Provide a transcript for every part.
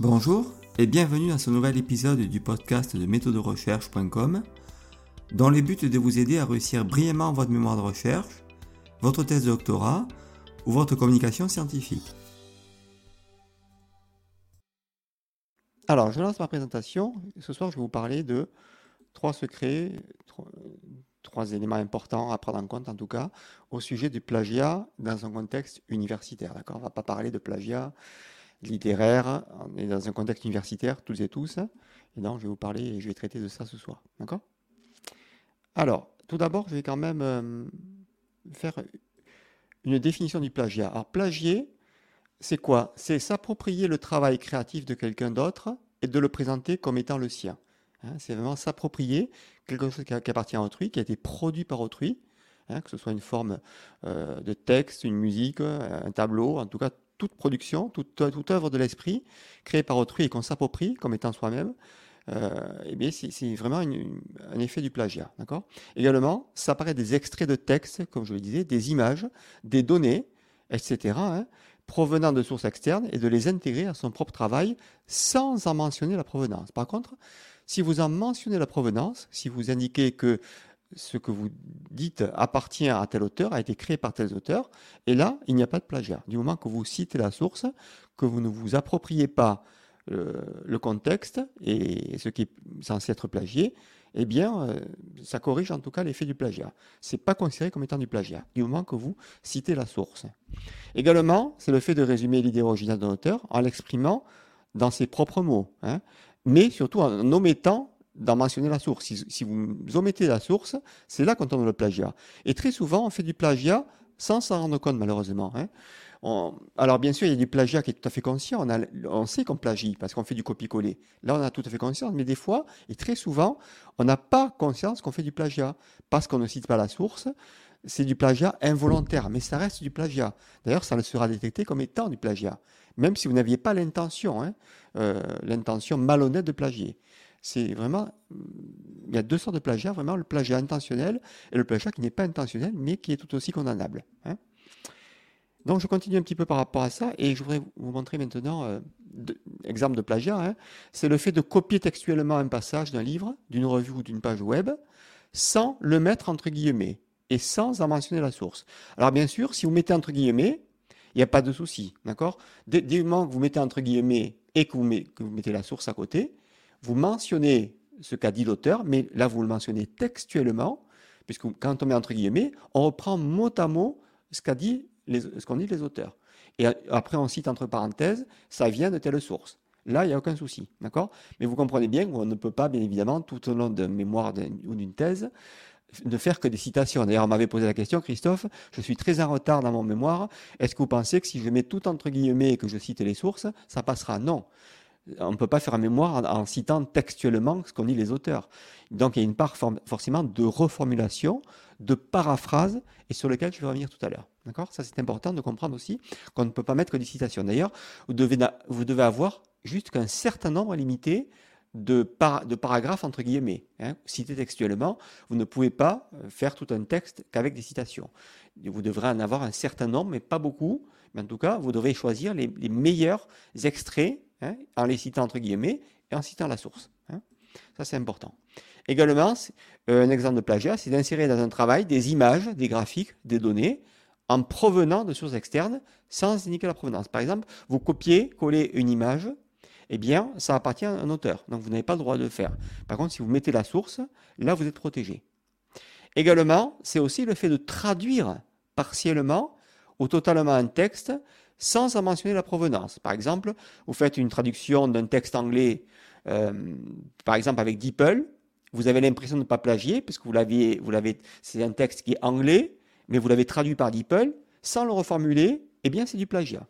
Bonjour et bienvenue dans ce nouvel épisode du podcast de méthoderecherche.com dans le but de vous aider à réussir brillamment votre mémoire de recherche, votre thèse de doctorat ou votre communication scientifique. Alors, je lance ma présentation. Ce soir, je vais vous parler de trois secrets, trois, éléments importants à prendre en compte, en tout cas, au sujet du plagiat dans un contexte universitaire. D'accord? On ne va pas parler de plagiat littéraire, on est dans un contexte universitaire, tous et tous. Et donc, je vais vous parler et je vais traiter de ça ce soir. D'accord? Alors, tout d'abord, je vais quand même euh, faire une définition du plagiat. Alors, plagier, c'est quoi? C'est s'approprier le travail créatif de quelqu'un d'autre et de le présenter comme étant le sien. Hein, c'est vraiment s'approprier quelque chose qui, appartient à autrui, qui a été produit par autrui, hein, que ce soit une forme euh, de texte, une musique, un tableau, en tout cas toute production, toute, œuvre de l'esprit créée par autrui et qu'on s'approprie comme étant soi-même, euh, eh bien, c'est vraiment un effet du plagiat. D'accord? Également, ça apparaît des extraits de textes, comme je le disais, des images, des données, etc., hein, provenant de sources externes et de les intégrer à son propre travail sans en mentionner la provenance. Par contre, si vous en mentionnez la provenance, si vous indiquez que ce que vous dites appartient à tel auteur, a été créé par tel auteur, et là, il n'y a pas de plagiat. Du moment que vous citez la source, que vous ne vous appropriez pas euh, le, contexte et ce qui est censé être plagié, eh bien, euh, ça corrige en tout cas l'effet du plagiat. Ce n'est pas considéré comme étant du plagiat, du moment que vous citez la source. Également, c'est le fait de résumer l'idée originale d'un auteur en l'exprimant dans ses propres mots, hein, mais surtout en omettant d'en mentionner la source. Si, vous omettez la source, c'est là qu'on tombe dans le plagiat. Et très souvent, on fait du plagiat sans s'en rendre compte, malheureusement. Hein. alors, bien sûr, il y a du plagiat qui est tout à fait conscient. On, sait qu'on plagie parce qu'on fait du copier-coller. Là, on a tout à fait conscience. Mais des fois, et très souvent, on n'a pas conscience qu'on fait du plagiat parce qu'on ne cite pas la source. C'est du plagiat involontaire, mais ça reste du plagiat. D'ailleurs, ça ne sera détecté comme étant du plagiat, même si vous n'aviez pas l'intention, hein, euh, l'intention malhonnête de plagier. C'est vraiment, il y a deux sortes de plagiat, vraiment le plagiat intentionnel et le plagiat qui n'est pas intentionnel, mais qui est tout aussi condamnable. Hein. Donc je continue un petit peu par rapport à ça et je voudrais vous montrer maintenant euh, exemple de plagiat. Hein. C'est le fait de copier textuellement un passage d'un livre, d'une revue ou d'une page web, sans le mettre entre guillemets et sans en mentionner la source. Alors bien sûr, si vous mettez entre guillemets, il n'y a pas de souci, d'accord? Dès, le moment que vous mettez entre guillemets et que vous mettez la source à côté, vous mentionnez ce qu'a dit l'auteur, mais là vous le mentionnez textuellement, puisque quand on met entre guillemets, on reprend mot à mot ce qu'ont dit les auteurs. Et après on cite entre parenthèses, ça vient de telle source. Là, il n'y a aucun souci, d'accord? Mais vous comprenez bien qu'on ne peut pas, bien évidemment, tout au long d'un mémoire ou d'une thèse, ne faire que des citations. D'ailleurs, on m'avait posé la question, Christophe, je suis très en retard dans mon mémoire. Est-ce que vous pensez que si je mets tout entre guillemets et que je cite les sources, ça passera? Non on ne peut pas faire un mémoire en, citant textuellement ce qu'ont dit les auteurs. Donc il y a une part forcément de reformulation, de paraphrase, et sur lequel je vais revenir tout à l'heure. D'accord? Ça c'est important de comprendre aussi qu'on ne peut pas mettre que des citations. D'ailleurs, vous devez, avoir juste qu'un certain nombre limité de, de paragraphes entre guillemets, hein, cités textuellement. Vous ne pouvez pas euh, faire tout un texte qu'avec des citations. Vous devrez en avoir un certain nombre, mais pas beaucoup. Mais en tout cas, vous devrez choisir les meilleurs extraits Hein, en les citant entre guillemets et en citant la source. Hein. Ça, c'est important. Également, euh, un exemple de plagiat, c'est d'insérer dans un travail des images, des graphiques, des données en provenant de sources externes sans indiquer la provenance. Par exemple, vous copiez, collez une image, eh bien, ça appartient à un auteur. Donc, vous n'avez pas le droit de le faire. Par contre, si vous mettez la source, là, vous êtes protégé. Également, c'est aussi le fait de traduire partiellement ou totalement un texte sans en mentionner la provenance. Par exemple, vous faites une traduction d'un texte anglais, euh, par exemple avec DeepL, vous avez l'impression de ne pas plagier, puisque vous l'avez, vous l'avez, c'est un texte qui est anglais, mais vous l'avez traduit par DeepL, sans le reformuler, eh bien c'est du plagiat.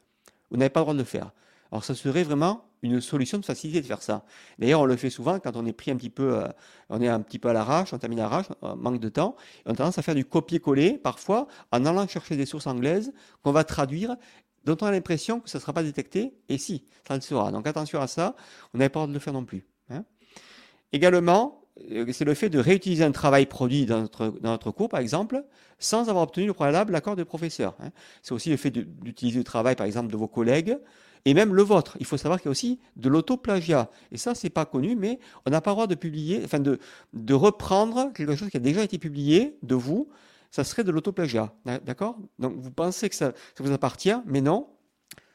Vous n'avez pas le droit de le faire. Alors ça serait vraiment une solution de facilité de faire ça. D'ailleurs, on le fait souvent quand on est pris un petit peu, euh, on est un petit peu à l'arrache, on termine à l'arrache, on manque de temps, on a tendance à faire du copier-coller parfois en allant chercher des sources anglaises qu'on va traduire dont on a l'impression que ça ne sera pas détecté, et si, ça le sera. Donc attention à ça, on n'avait pas de le faire non plus. Hein. Également, euh, c'est le fait de réutiliser un travail produit dans notre, dans notre cours, par exemple, sans avoir obtenu le préalable l'accord des professeurs. Hein. C'est aussi le fait d'utiliser le travail, par exemple, de vos collègues et même le vôtre. Il faut savoir qu'il y a aussi de l'autoplagiat. Et ça, c'est pas connu, mais on n'a pas le droit de publier, enfin de, de reprendre quelque chose qui a déjà été publié de vous. Ça serait de l'autoplagiat. D'accord? Donc vous pensez que ça, vous appartient, mais non.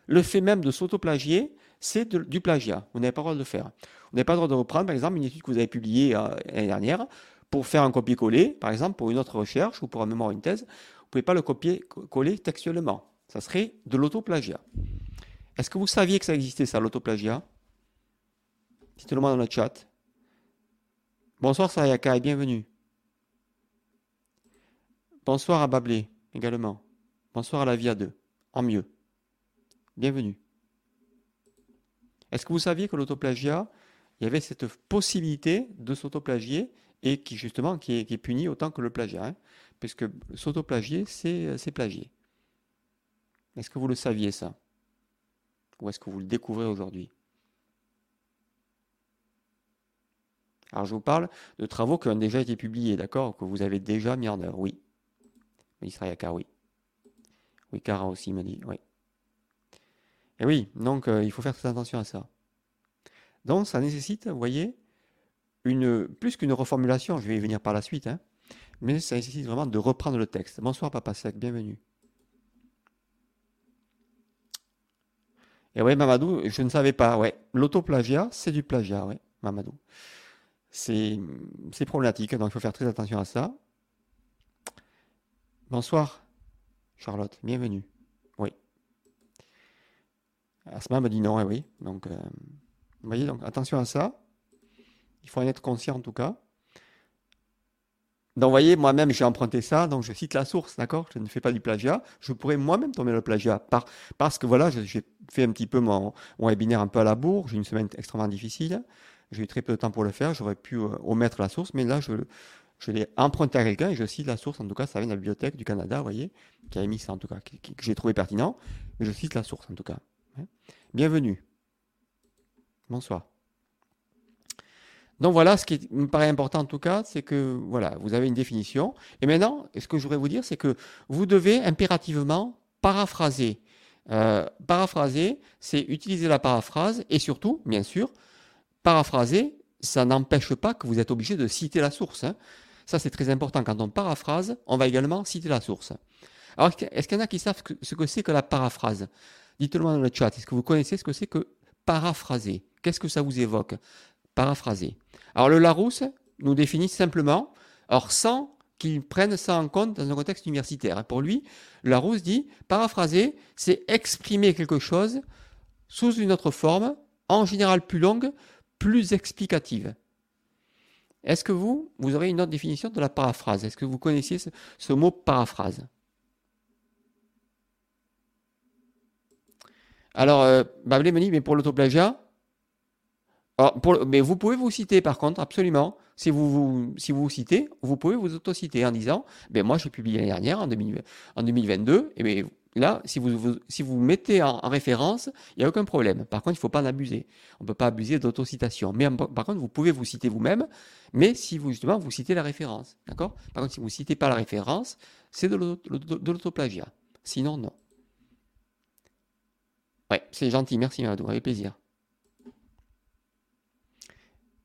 Le fait même de s'autoplagier, c'est du plagiat. Vous n'avez pas le droit de le faire. Vous n'avez pas le droit de reprendre, par exemple, une étude que vous avez publiée euh, l'année dernière pour faire un copier-coller, par exemple, pour une autre recherche ou pour un mémoire ou une thèse. Vous ne pouvez pas le copier-coller textuellement. Ça serait de l'autoplagiat. Est-ce que vous saviez que ça existait, ça, l'autoplagiat? Dites-le moi dans le chat. Bonsoir Sayaka et bienvenue. Bonsoir à Bablé également. Bonsoir à la Via 2. En mieux. Bienvenue. Est-ce que vous saviez que l'autoplagiat, il y avait cette possibilité de s'autoplagier et qui justement qui est, puni autant que le plagiat, hein, puisque s'autoplagier, c'est plagier. Est-ce que vous le saviez ça? Ou est-ce que vous le découvrez aujourd'hui? Alors je vous parle de travaux qui ont déjà été publiés, d'accord? Que vous avez déjà mis en œuvre, oui. Yaka, oui. Oui, Kara aussi m'a dit, oui. Et oui, donc euh, il faut faire très attention à ça. Donc ça nécessite, vous voyez, une, plus qu'une reformulation, je vais y venir par la suite, hein, mais ça nécessite vraiment de reprendre le texte. Bonsoir Papa Sec, bienvenue. Et ouais, Mamadou, je ne savais pas, ouais. L'autoplagiat, c'est du plagiat, ouais, Mamadou. C'est problématique, donc il faut faire très attention à ça. Bonsoir, Charlotte, bienvenue. Oui. Asma me dit non, et oui. Donc, euh, vous voyez, donc attention à ça. Il faut en être conscient en tout cas. Donc, vous voyez, moi-même, j'ai emprunté ça, donc je cite la source, d'accord? Je ne fais pas du plagiat. Je pourrais moi-même tomber le plagiat par, parce que voilà, j'ai fait un petit peu mon, webinaire un peu à la bourre. J'ai une semaine extrêmement difficile. J'ai eu très peu de temps pour le faire. J'aurais pu euh, omettre la source, mais là, je, je l'ai emprunté à quelqu'un et je cite la source. En tout cas, ça vient de la bibliothèque du Canada, vous voyez, qui a émis ça, en tout cas, que j'ai trouvé pertinent. Je cite la source, en tout cas. Hein. Bienvenue. Bonsoir. Donc voilà, ce qui me paraît important en tout cas, c'est que voilà, vous avez une définition. Et maintenant, ce que je voudrais vous dire, c'est que vous devez impérativement paraphraser. Euh, paraphraser, c'est utiliser la paraphrase et surtout, bien sûr, paraphraser, ça n'empêche pas que vous êtes obligé de citer la source. Hein. Ça, c'est très important. Quand on paraphrase, on va également citer la source. Alors, est-ce qu'il y en a qui savent ce que c'est que la paraphrase? Dites-le moi dans le chat. Est-ce que vous connaissez ce que c'est que paraphraser? Qu'est-ce que ça vous évoque? Paraphraser. Alors, le Larousse nous définit simplement, alors sans qu'il prenne ça en compte dans un contexte universitaire. Pour lui, Larousse dit paraphraser, c'est exprimer quelque chose sous une autre forme, en général plus longue, plus explicative. Est-ce que vous, vous aurez une autre définition de la paraphrase? Est-ce que vous connaissiez ce, mot paraphrase? Alors, euh, Bablé me dit, mais pour l'autoplagiat, mais vous pouvez vous citer par contre, absolument. Si vous vous, si vous, citez, vous pouvez vous autociter en disant, ben moi j'ai publié l'année dernière, en, 2022, et bien là, si vous, mettez en, référence, il n'y a aucun problème. Par contre, il ne faut pas en abuser. On ne peut pas abuser d'autocitation. Mais par contre, vous pouvez vous citer vous-même, mais si vous justement vous citez la référence. D'accord? Par contre, si vous ne citez pas la référence, c'est de l'autoplagiat. Sinon, non. Ouais, c'est gentil, merci Madou, avec plaisir.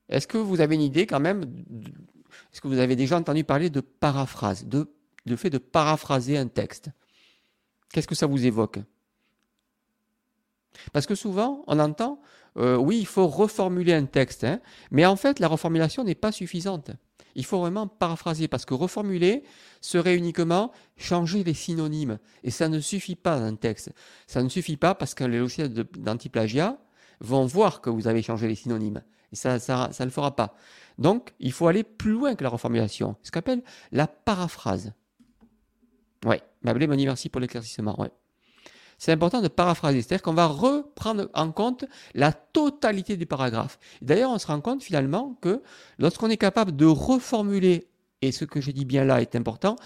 Est-ce que vous avez une idée quand même Est-ce que vous avez déjà entendu parler de paraphrase, de, de fait de paraphraser un texte? Qu'est-ce que ça vous évoque? Parce que souvent, on entend, euh, oui, il faut reformuler un texte, hein, mais en fait, la reformulation n'est pas suffisante. Il faut vraiment paraphraser, parce que reformuler serait uniquement changer les synonymes. Et ça ne suffit pas dans un texte. Ça ne suffit pas parce que les logiciels d'antiplagiat vont voir que vous avez changé les synonymes. Et ça, ça, ne le fera pas. Donc, il faut aller plus loin que la reformulation. Ce qu'on appelle la paraphrase. Ouais, Merci pour l'éclaircissement. C'est important de paraphraser, c'est-à-dire qu'on va reprendre en compte la totalité du paragraphe. D'ailleurs, on se rend compte finalement que lorsqu'on est capable de reformuler, et ce que je dis bien là est important,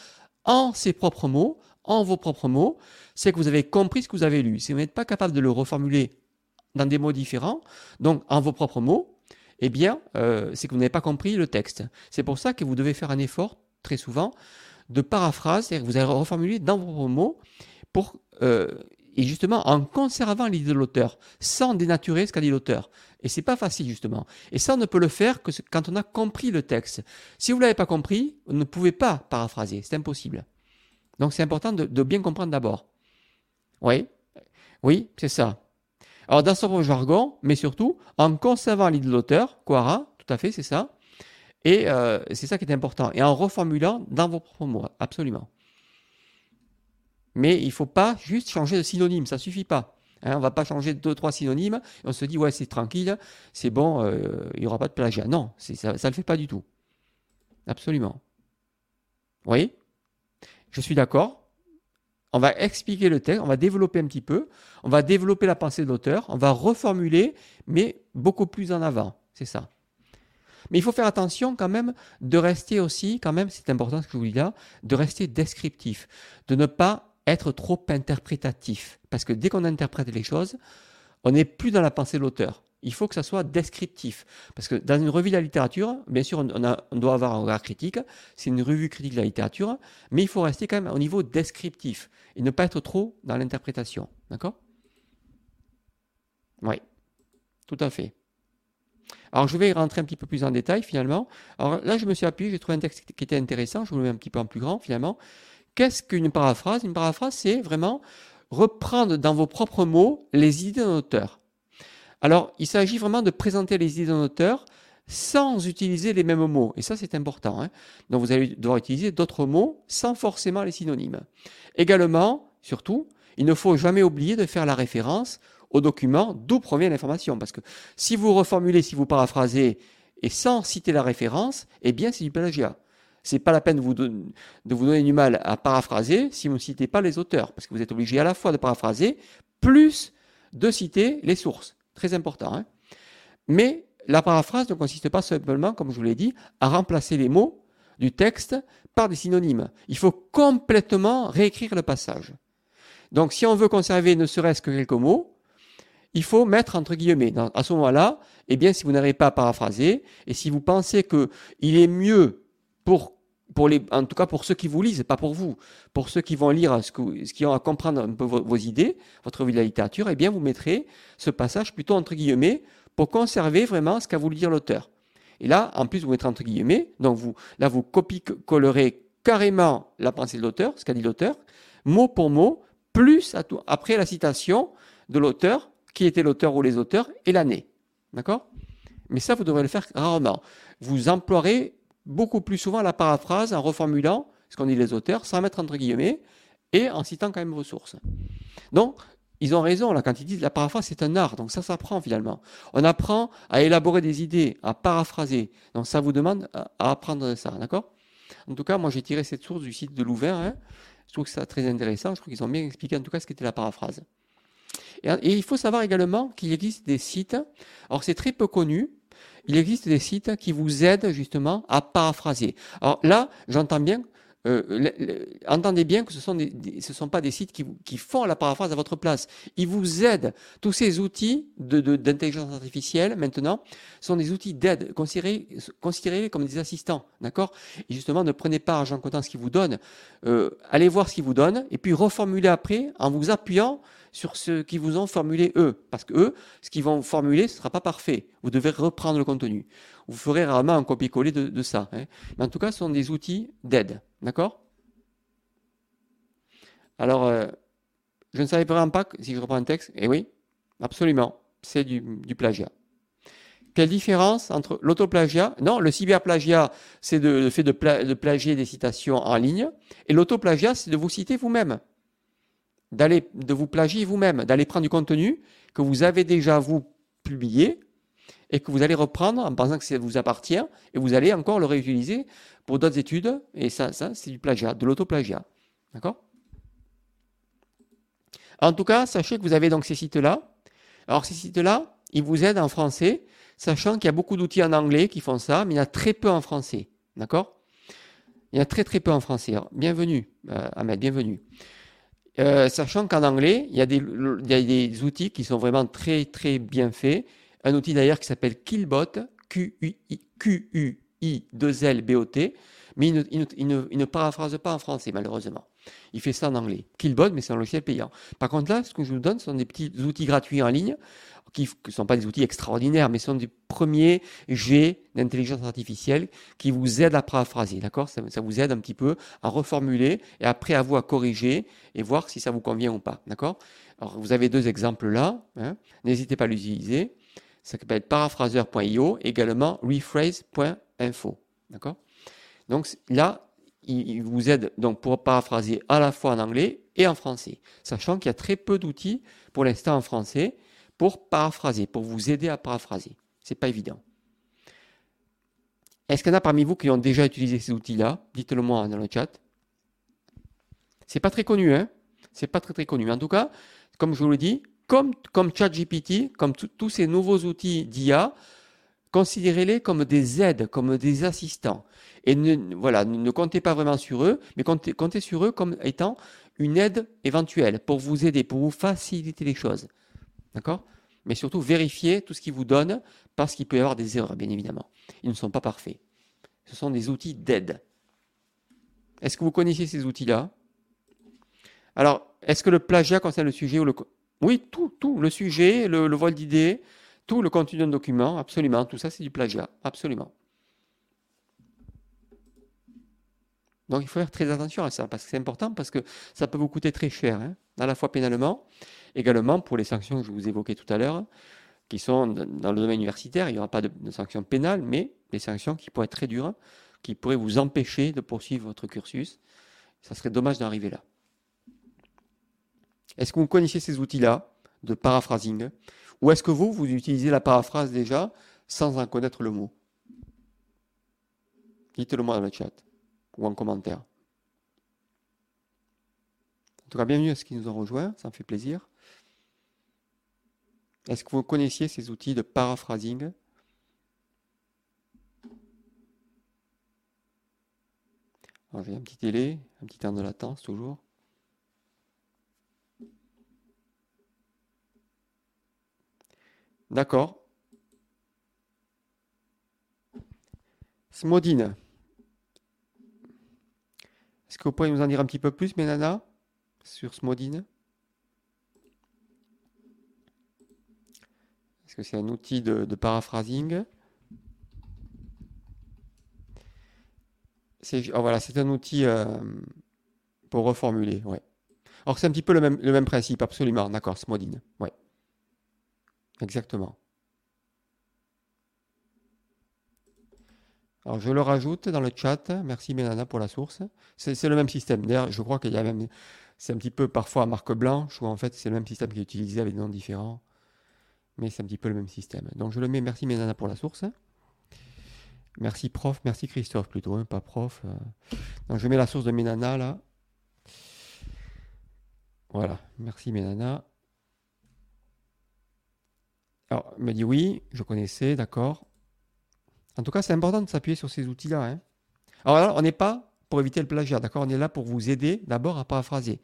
en ses propres mots, en vos propres mots, c'est que vous avez compris ce que vous avez lu. Si vous n'êtes pas capable de le reformuler dans des mots différents, donc en vos propres mots, eh bien, euh, c'est que vous n'avez pas compris le texte. C'est pour ça que vous devez faire un effort, très souvent, de paraphrase, c'est-à-dire que vous allez reformuler dans vos mots pour... Euh, et justement en conservant l'idée de l'auteur, sans dénaturer ce qu'a dit l'auteur. Et c'est pas facile justement. Et ça, on ne peut le faire que quand on a compris le texte. Si vous l'avez pas compris, vous ne pouvez pas paraphraser, c'est impossible. Donc c'est important de, bien comprendre d'abord. Oui, oui, c'est ça. Alors dans son jargon, mais surtout en conservant l'idée de l'auteur, Quara, tout à fait, c'est ça. Et euh, c'est ça qui est important. Et en reformulant dans vos propres mots, absolument. Mais il ne faut pas juste changer de synonyme, ça ne suffit pas. Hein, on ne va pas changer deux, trois synonymes et on se dit, ouais, c'est tranquille, c'est bon, euh, il n'y aura pas de plagiat. Non, ça ne le fait pas du tout. Absolument. Vous voyez? Je suis d'accord. On va expliquer le texte, on va développer un petit peu, on va développer la pensée de l'auteur, on va reformuler, mais beaucoup plus en avant. C'est ça. Mais il faut faire attention quand même de rester aussi, quand même, c'est important ce que je vous dis là, de rester descriptif, de ne pas être trop interprétatif. Parce que dès qu'on interprète les choses, on n'est plus dans la pensée de l'auteur. Il faut que ça soit descriptif. Parce que dans une revue de la littérature, bien sûr, on, doit avoir un regard critique. C'est une revue critique de la littérature. Mais il faut rester quand même au niveau descriptif et ne pas être trop dans l'interprétation. D'accord? Oui, tout à fait. Alors je vais rentrer un petit peu plus en détail finalement. Alors là, je me suis appuyé, j'ai trouvé un texte qui était intéressant. Je vous le mets un petit peu en plus grand finalement. Qu'est-ce qu'une paraphrase? Une paraphrase, c'est vraiment reprendre dans vos propres mots les idées d'un auteur. Alors, il s'agit vraiment de présenter les idées d'un auteur sans utiliser les mêmes mots. Et ça, c'est important. Hein. Donc, vous allez devoir utiliser d'autres mots sans forcément les synonymes. Également, surtout, il ne faut jamais oublier de faire la référence au document d'où provient l'information. Parce que si vous reformulez, si vous paraphrasez et sans citer la référence, eh bien, c'est du plagiat c'est pas la peine de vous, donner du mal à paraphraser si vous ne citez pas les auteurs, parce que vous êtes obligé à la fois de paraphraser, plus de citer les sources. Très important. Hein Mais la paraphrase ne consiste pas simplement, comme je vous l'ai dit, à remplacer les mots du texte par des synonymes. Il faut complètement réécrire le passage. Donc si on veut conserver ne serait-ce que quelques mots, il faut mettre entre guillemets. à ce moment-là, eh bien, si vous n'arrivez pas à paraphraser, et si vous pensez qu'il est mieux pour, en tout cas pour ceux qui vous lisent, pas pour vous, pour ceux qui vont lire ce, qui ont à comprendre un peu vos, idées, votre vie de la littérature, eh bien vous mettrez ce passage plutôt entre guillemets pour conserver vraiment ce qu'a voulu dire l'auteur. Et là, en plus, vous mettrez entre guillemets, donc vous, là, vous copie-collerez carrément la pensée de l'auteur, ce qu'a dit l'auteur, mot pour mot, plus après la citation de l'auteur, qui était l'auteur ou les auteurs, et l'année. D'accord? Mais ça, vous devrez le faire rarement. Vous emploierez beaucoup plus souvent la paraphrase en reformulant ce qu'ont dit les auteurs, sans mettre entre guillemets, et en citant quand même vos sources. Donc, ils ont raison quand ils disent la paraphrase c'est un art, donc ça s'apprend finalement. On apprend à élaborer des idées, à paraphraser. Donc ça vous demande à apprendre ça, d'accord? En tout cas, moi j'ai tiré cette source du site de Louvain. Hein. Je trouve que c'est très intéressant. Je trouve qu'ils ont bien expliqué en tout cas ce qu'était la paraphrase. Et, il faut savoir également qu'il existe des sites. Alors c'est très peu connu, il existe des sites qui vous aident justement à paraphraser. Alors là, j'entends bien, euh, entendez bien que ce sont sont pas des sites qui, font la paraphrase à votre place. Ils vous aident. Tous ces outils d'intelligence de, artificielle maintenant sont des outils d'aide. Considérez-les comme des assistants, d'accord? Et justement, ne prenez pas argent comptant ce qu'ils vous donnent. Euh, allez voir ce qu'ils vous donnent et puis reformulez après en vous appuyant sur ce qu'ils vous ont formulé eux. Parce que eux, ce qu'ils vont formuler, ce ne sera pas parfait. Vous devez reprendre le contenu. Vous ferez rarement un copier-coller de, ça. Hein. Mais en tout cas, ce sont des outils d'aide. D'accord? Alors, euh, je ne savais vraiment pas si je reprends un texte. Eh oui, absolument. C'est du, plagiat. Quelle différence entre l'autoplagiat Non, le cyberplagiat, c'est le fait de, de plagier des citations en ligne. Et l'autoplagiat, c'est de vous citer vous-même d'aller, de vous plagier vous-même, d'aller prendre du contenu que vous avez déjà vous publié et que vous allez reprendre en pensant que ça vous appartient et vous allez encore le réutiliser pour d'autres études. Et ça, ça c'est du plagiat, de l'autoplagiat. D'accord? En tout cas, sachez que vous avez donc ces sites-là. Alors ces sites-là, ils vous aident en français, sachant qu'il y a beaucoup d'outils en anglais qui font ça, mais il y en a très peu en français. D'accord? Il y en a très très peu en français. bienvenue, euh, Ahmed, bienvenue. Euh, sachant qu'en anglais, il y, a des, il y, a des, outils qui sont vraiment très très bien faits. Un outil d'ailleurs qui s'appelle Killbot, Q-U-I-2-L-B-O-T. Mais il ne, paraphrase pas en français, malheureusement. Il fait ça en anglais. Killbot, mais c'est un logiciel payant. Par contre, là, ce que je vous donne, ce sont des petits outils gratuits en ligne, qui ne sont pas des outils extraordinaires, mais sont des premiers jets d'intelligence artificielle qui vous aident à paraphraser. D'accord? Ça, vous aide un petit peu à reformuler et après à vous à corriger et voir si ça vous convient ou pas. D'accord? Alors, vous avez deux exemples là. Hein. N'hésitez pas à l'utiliser. Ça peut être paraphraseur.io, également rephrase.info. D'accord? Donc là, il, vous aide donc pour paraphraser à la fois en anglais et en français, sachant qu'il y a très peu d'outils pour l'instant en français pour paraphraser, pour vous aider à paraphraser. C'est pas évident. Est-ce qu'il y en a parmi vous qui ont déjà utilisé ces outils-là? Dites-le moi dans le chat. C'est pas très connu, hein? C'est pas très très connu. En tout cas, comme je vous l'ai dit, comme, comme ChatGPT, comme tous ces nouveaux outils d'IA, considérez-les comme des aides, comme des assistants. Et ne, comptez pas vraiment sur eux, mais comptez, comptez sur eux comme étant une aide éventuelle pour vous aider, pour vous faciliter les choses. D'accord? Mais surtout, vérifiez tout ce qu'ils vous donnent parce qu'il peut y avoir des erreurs, bien évidemment. Ils ne sont pas parfaits. Ce sont des outils d'aide. Est-ce que vous connaissez ces outils-là? Alors, est-ce que le plagiat concerne le sujet ou le... Oui, tout, tout. Le sujet, le, le vol d'idées, tout le contenu d'un document, absolument. Tout ça, c'est du plagiat. Absolument. Donc il faut faire très attention à ça, parce que c'est important, parce que ça peut vous coûter très cher, hein, à la fois pénalement, également pour les sanctions que je vous évoquais tout à l'heure, qui sont dans le domaine universitaire, il n'y aura pas de, sanctions pénales, mais des sanctions qui pourraient être très dures, qui pourraient vous empêcher de poursuivre votre cursus. Ça serait dommage d'arriver là. Est-ce que vous connaissez ces outils-là de paraphrasing Ou est-ce que vous, vous utilisez la paraphrase déjà sans en connaître le mot? Dites-le moi dans le chat ou en commentaire. En tout cas, bienvenue à ceux qui nous ont rejoints, ça me fait plaisir. Est-ce que vous connaissiez ces outils de paraphrasing? J'ai un petit délai, un petit temps de latence toujours. D'accord. Smodine. Est-ce que vous pourriez nous en dire un petit peu plus, Ménana, sur Smodine? Est-ce que c'est un outil de, paraphrasing? C'est, oh, c'est un outil euh, pour reformuler. Ouais. Alors c'est un petit peu le même, le même principe, absolument. D'accord, Smodine. Ouais. Exactement. Alors je le rajoute dans le chat. Merci Ménana pour la source. C'est le même système. D'ailleurs, je crois qu'il y a même. C'est un petit peu parfois à marque blanche, où en fait c'est le même système qui est utilisé avec des noms différents. Mais c'est un petit peu le même système. Donc je le mets. Merci Ménana pour la source. Merci prof. Merci Christophe plutôt, hein, pas prof. Euh. Donc je mets la source de Ménana là. Voilà. Merci Ménana. Alors, il me dit oui, je connaissais, d'accord. En tout cas, c'est important de s'appuyer sur ces outils-là. Hein. Alors là, on n'est pas pour éviter le plagiat, d'accord On est là pour vous aider d'abord à paraphraser,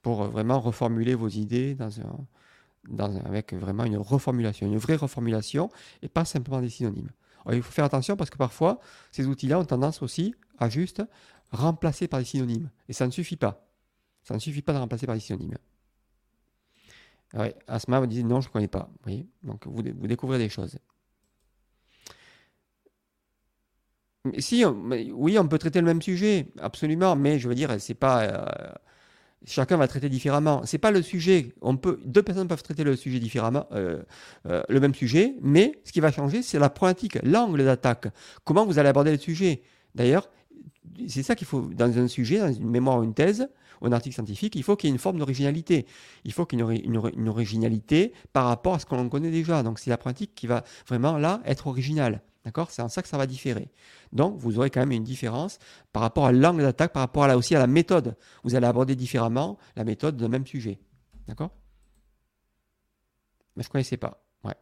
pour euh, vraiment reformuler vos idées avec vraiment une reformulation, une vraie reformulation, et pas simplement des synonymes. il faut faire attention parce que parfois, ces outils-là ont tendance aussi à juste remplacer par des synonymes. Et ça ne suffit pas. Ça ne suffit pas de remplacer par des synonymes. Ouais, Asma vous dit non, je ne connais pas. Oui, donc vous, vous découvrez des choses. Si, oui, on peut traiter le même sujet, absolument, mais je veux dire, c'est pas. Euh, chacun va traiter différemment. C'est pas le sujet. On peut, deux personnes peuvent traiter le sujet différemment, euh, euh, le même sujet, mais ce qui va changer, c'est la pratique, l'angle d'attaque. Comment vous allez aborder le sujet? D'ailleurs, c'est ça qu'il faut dans un sujet, dans une mémoire ou une thèse, un article scientifique, il faut qu'il y ait une forme d'originalité. Il faut qu'il y ait une, originalité par rapport à ce qu'on connaît déjà. Donc c'est la pratique qui va vraiment là être originale. D'accord? C'est en ça que ça va différer. Donc, vous aurez quand même une différence par rapport à l'angle d'attaque, par rapport à, là aussi à la méthode. Vous allez aborder différemment la méthode d'un même sujet. D'accord? Mais je ne connaissais pas. Ouais.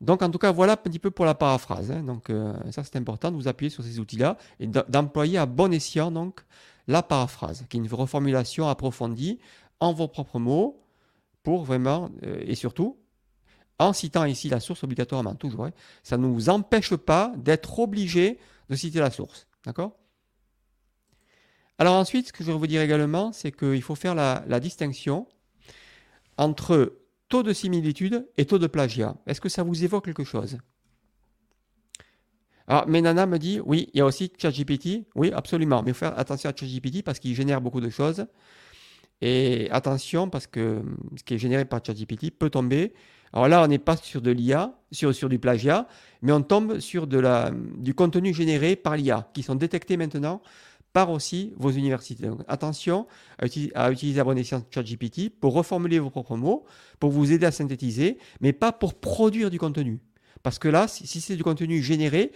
Donc, en tout cas, voilà un petit peu pour la paraphrase. Hein. Donc, euh, ça, c'est important de vous appuyer sur ces outils-là et d'employer à bon escient donc, la paraphrase, qui est une reformulation approfondie en vos propres mots pour vraiment, euh, et surtout, en citant ici la source obligatoirement, toujours, hein, ça ne nous empêche pas d'être obligé de citer la source. D'accord? Alors ensuite, ce que je vais vous dire également, c'est qu'il faut faire la distinction entre taux de similitude et taux de plagiat. Est-ce que ça vous évoque quelque chose? Alors, Menana me dit, oui, il y a aussi ChatGPT. Oui, absolument. Mais il faut faire attention à ChatGPT parce qu'il génère beaucoup de choses. Et attention parce que ce qui est généré par ChatGPT peut tomber. Alors là, on n'est pas sur de l'IA, sur, sur du plagiat, mais on tombe sur de la, du contenu généré par l'IA, qui sont détectés maintenant par aussi vos universités. Donc attention à utiliser, à utiliser à bon ChatGPT pour reformuler vos propres mots, pour vous aider à synthétiser, mais pas pour produire du contenu. Parce que là, si, c'est du contenu généré,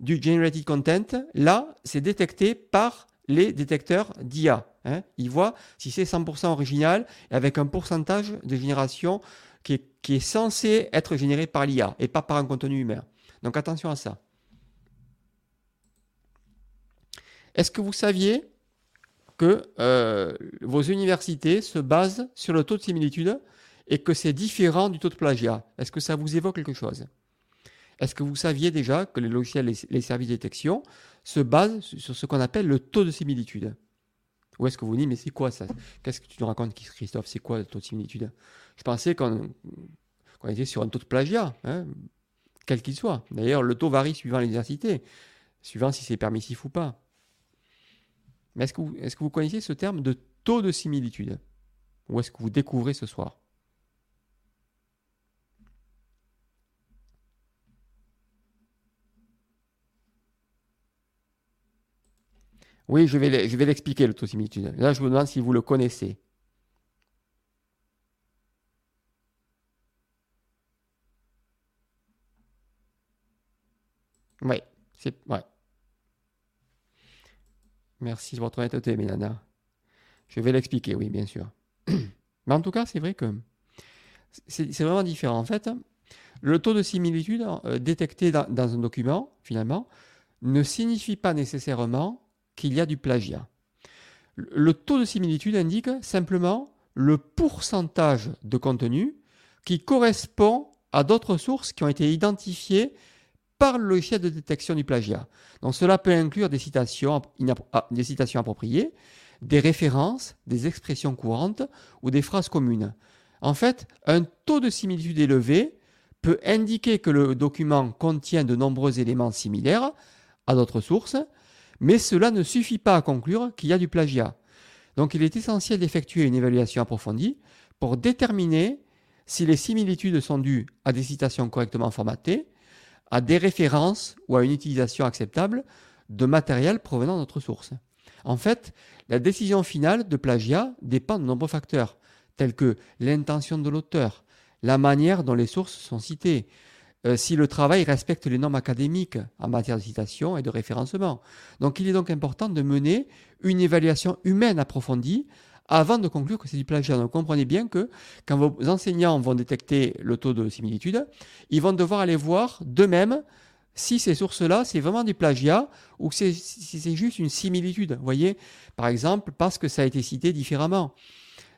du generated content, là, c'est détecté par les détecteurs d'IA. Hein. Ils voient si c'est 100% original avec un pourcentage de génération qui est, qui est censé être généré par l'IA et pas par un contenu humain. Donc attention à ça. Est-ce que vous saviez que euh, vos universités se basent sur le taux de similitude et que c'est différent du taux de plagiat? Est-ce que ça vous évoque quelque chose? Est-ce que vous saviez déjà que les logiciels, les, les services de détection se basent sur ce qu'on appelle le taux de similitude? Ou est-ce que vous dites, mais c'est quoi ça? Qu'est-ce que tu nous racontes, Christophe? C'est quoi le taux de similitude? Je pensais qu'on était sur un taux de plagiat, hein, quel qu'il soit. D'ailleurs, le taux varie suivant l'université, suivant si c'est permissif ou pas. Mais est-ce que, vous, est-ce que vous connaissez ce terme de taux de similitude? Ou est-ce que vous découvrez ce soir? Oui, je vais, je vais l'expliquer, l'autosimilitude. Là, je vous demande si vous le connaissez. Oui, c'est. Merci de votre honnêteté, Mélana. Je vais l'expliquer, oui, bien sûr. Mais en tout cas, c'est vrai que c'est vraiment différent. En fait, le taux de similitude euh, détecté dans, un document, finalement, ne signifie pas nécessairement qu'il y a du plagiat. Le taux de similitude indique simplement le pourcentage de contenu qui correspond à d'autres sources qui ont été identifiées par le logiciel de détection du plagiat. Donc cela peut inclure des citations, ah, des citations appropriées, des références, des expressions courantes ou des phrases communes. En fait, un taux de similitude élevé peut indiquer que le document contient de nombreux éléments similaires à d'autres sources, mais cela ne suffit pas à conclure qu'il y a du plagiat. Donc il est essentiel d'effectuer une évaluation approfondie pour déterminer si les similitudes sont dues à des citations correctement formatées, à des références ou à une utilisation acceptable de matériel provenant d'autres sources. En fait, la décision finale de plagiat dépend de nombreux facteurs, tels que l'intention de l'auteur, la manière dont les sources sont citées, euh, si le travail respecte les normes académiques en matière de citation et de référencement. Donc il est donc important de mener une évaluation humaine approfondie avant de conclure que c'est du plagiat. Donc comprenez bien que quand vos enseignants vont détecter le taux de similitude, ils vont devoir aller voir d'eux-mêmes si ces sources-là, c'est vraiment du plagiat ou si c'est juste une similitude. Vous voyez, par exemple, parce que ça a été cité différemment.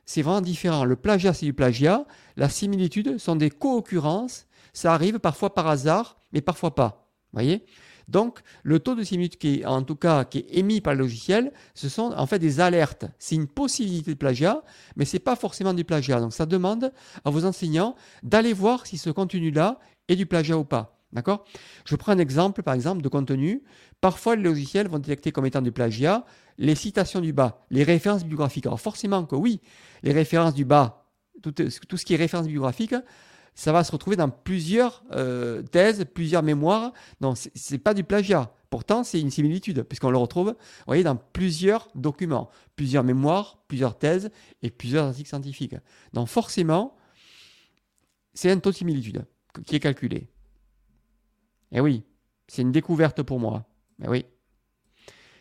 C'est vraiment différent. Le plagiat, c'est du plagiat. La similitude sont des co-occurrences ça arrive parfois par hasard, mais parfois pas. Voyez donc, le taux de similitude qui est, en tout cas, qui est émis par le logiciel, ce sont en fait des alertes. C'est une possibilité de plagiat, mais ce n'est pas forcément du plagiat. Donc, ça demande à vos enseignants d'aller voir si ce contenu-là est du plagiat ou pas. D'accord? Je prends un exemple, par exemple, de contenu. Parfois, les logiciels vont détecter comme étant du plagiat les citations du bas, les références bibliographiques. Alors, forcément que oui, les références du bas, tout, ce qui est référence bibliographique, ça va se retrouver dans plusieurs euh, thèses, plusieurs mémoires. Non, ce n'est pas du plagiat. Pourtant, c'est une similitude, puisqu'on le retrouve voyez, dans plusieurs documents, plusieurs mémoires, plusieurs thèses et plusieurs articles scientifiques. Donc forcément, c'est un taux de similitude qui est calculé. Eh oui, c'est une découverte pour moi. Eh oui.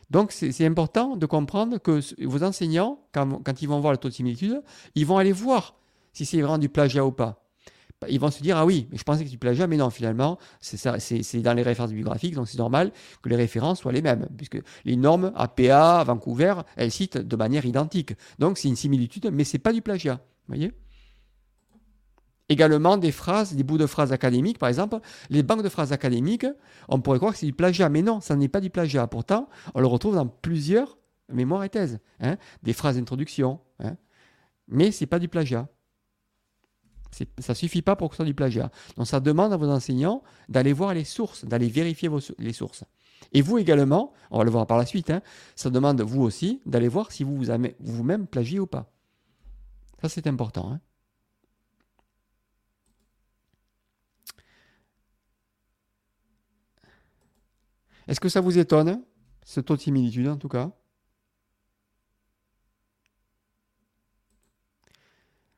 Donc c'est important de comprendre que vos enseignants, quand ils vont voir le taux de similitude, ils vont aller voir si c'est vraiment du plagiat ou pas ils vont se dire ah oui, je pensais que tu plagiat, mais non, finalement, c'est c'est dans les références bibliographiques, donc c'est normal que les références soient les mêmes, puisque les normes APA, Vancouver, elles citent de manière identique. Donc c'est une similitude, mais c'est pas du plagiat, voyez? également des phrases, des bouts de phrases académiques, par exemple. Les banques de phrases académiques, on pourrait croire que c'est du plagiat, mais non, ça n'est pas du plagiat. Pourtant, on le retrouve dans plusieurs mémoires et thèses. Hein. des phrases d'introduction. Hein, mais ce n'est pas du plagiat. Ça ne suffit pas pour que ce soit du plagiat. Donc ça demande à vos enseignants d'aller voir les sources, d'aller vérifier les sources. Et vous également, on va le voir par la suite, hein, ça demande vous aussi d'aller voir si vous vous-même plagiez ou pas. Ça c'est important. Hein. Est-ce que ça vous étonne, ce taux de similitude en tout cas?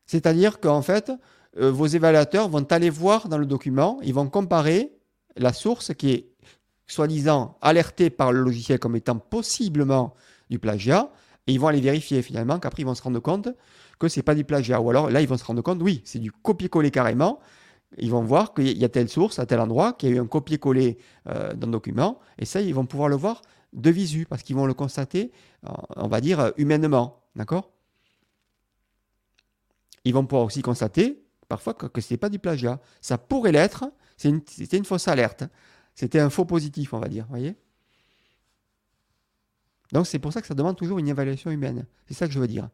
C'est-à-dire qu'en fait, euh, vos évaluateurs vont aller voir dans le document, ils vont comparer la source qui est soi-disant alertée par le logiciel comme étant possiblement du plagiat, et ils vont aller vérifier finalement qu'après ils vont se rendre compte que ce n'est pas du plagiat. Ou alors là, ils vont se rendre compte, oui, c'est du copier-coller carrément. Ils vont voir qu'il y a telle source à tel endroit, qu'il y a eu un copier-coller euh, dans le document, et ça, ils vont pouvoir le voir de visu, parce qu'ils vont le constater, on va dire, humainement. D'accord? Ils vont pouvoir aussi constater parfois que, ce n'est pas du plagiat. Ça pourrait l'être, c'était une, fausse alerte. C'était un faux positif, on va dire. voyez Donc c'est pour ça que ça demande toujours une évaluation humaine. C'est ça que je veux dire.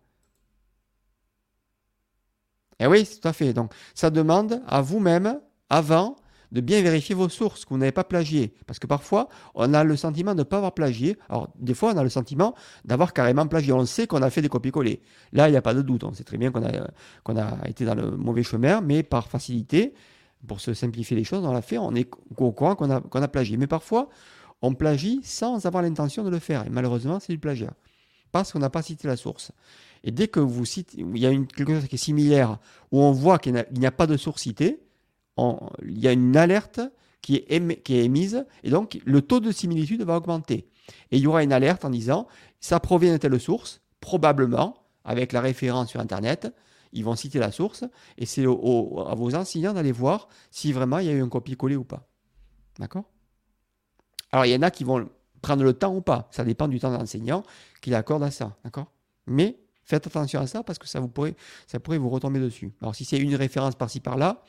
Eh oui, tout à fait. Donc ça demande à vous-même, avant, de bien vérifier vos sources, que vous n'avez pas plagié. Parce que parfois, on a le sentiment de ne pas avoir plagié. Alors, des fois, on a le sentiment d'avoir carrément plagié. On sait qu'on a fait des copier-coller. Là, il n'y a pas de doute. On sait très bien qu'on a, a été dans le mauvais chemin, mais par facilité, pour se simplifier les choses, on l'a fait, on est au courant qu'on a, qu'on a plagié. Mais parfois, on plagie sans avoir l'intention de le faire. Et malheureusement, c'est du plagiat. Parce qu'on n'a pas cité la source. Et dès que vous citez, il y a une, quelque chose qui est similaire, où on voit qu'il n'y a, pas de source citée, il y a une alerte qui est, émise, et donc le taux de similitude va augmenter. Et il y aura une alerte en disant, ça provient de telle source, probablement, avec la référence sur Internet, ils vont citer la source, et c'est à vos enseignants d'aller voir si vraiment il y a eu un copier-coller ou pas. D'accord? Alors, il y en a qui vont prendre le temps ou pas. Ça dépend du temps d'enseignant qu'il accorde à ça. D'accord? Mais faites attention à ça parce que ça, pourrait, ça pourrait vous retomber dessus. Alors, si c'est une référence par-ci par-là,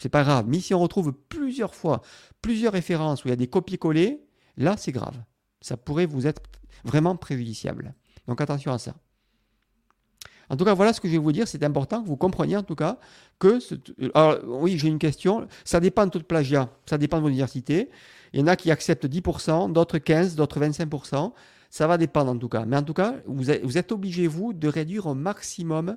c'est pas grave. Mais si on retrouve plusieurs fois plusieurs références où il y a des copier-coller, là, c'est grave. Ça pourrait vous être vraiment préjudiciable. Donc attention à ça. En tout cas, voilà ce que je vais vous dire. C'est important que vous compreniez en tout cas que. Alors, oui, j'ai une question. Ça dépend de tout plagiat. Ça dépend de vos universités. Il y en a qui acceptent 10%, d'autres 15%, d'autres 25%. Ça va dépendre en tout cas. Mais en tout cas, vous êtes obligé, vous, de réduire au maximum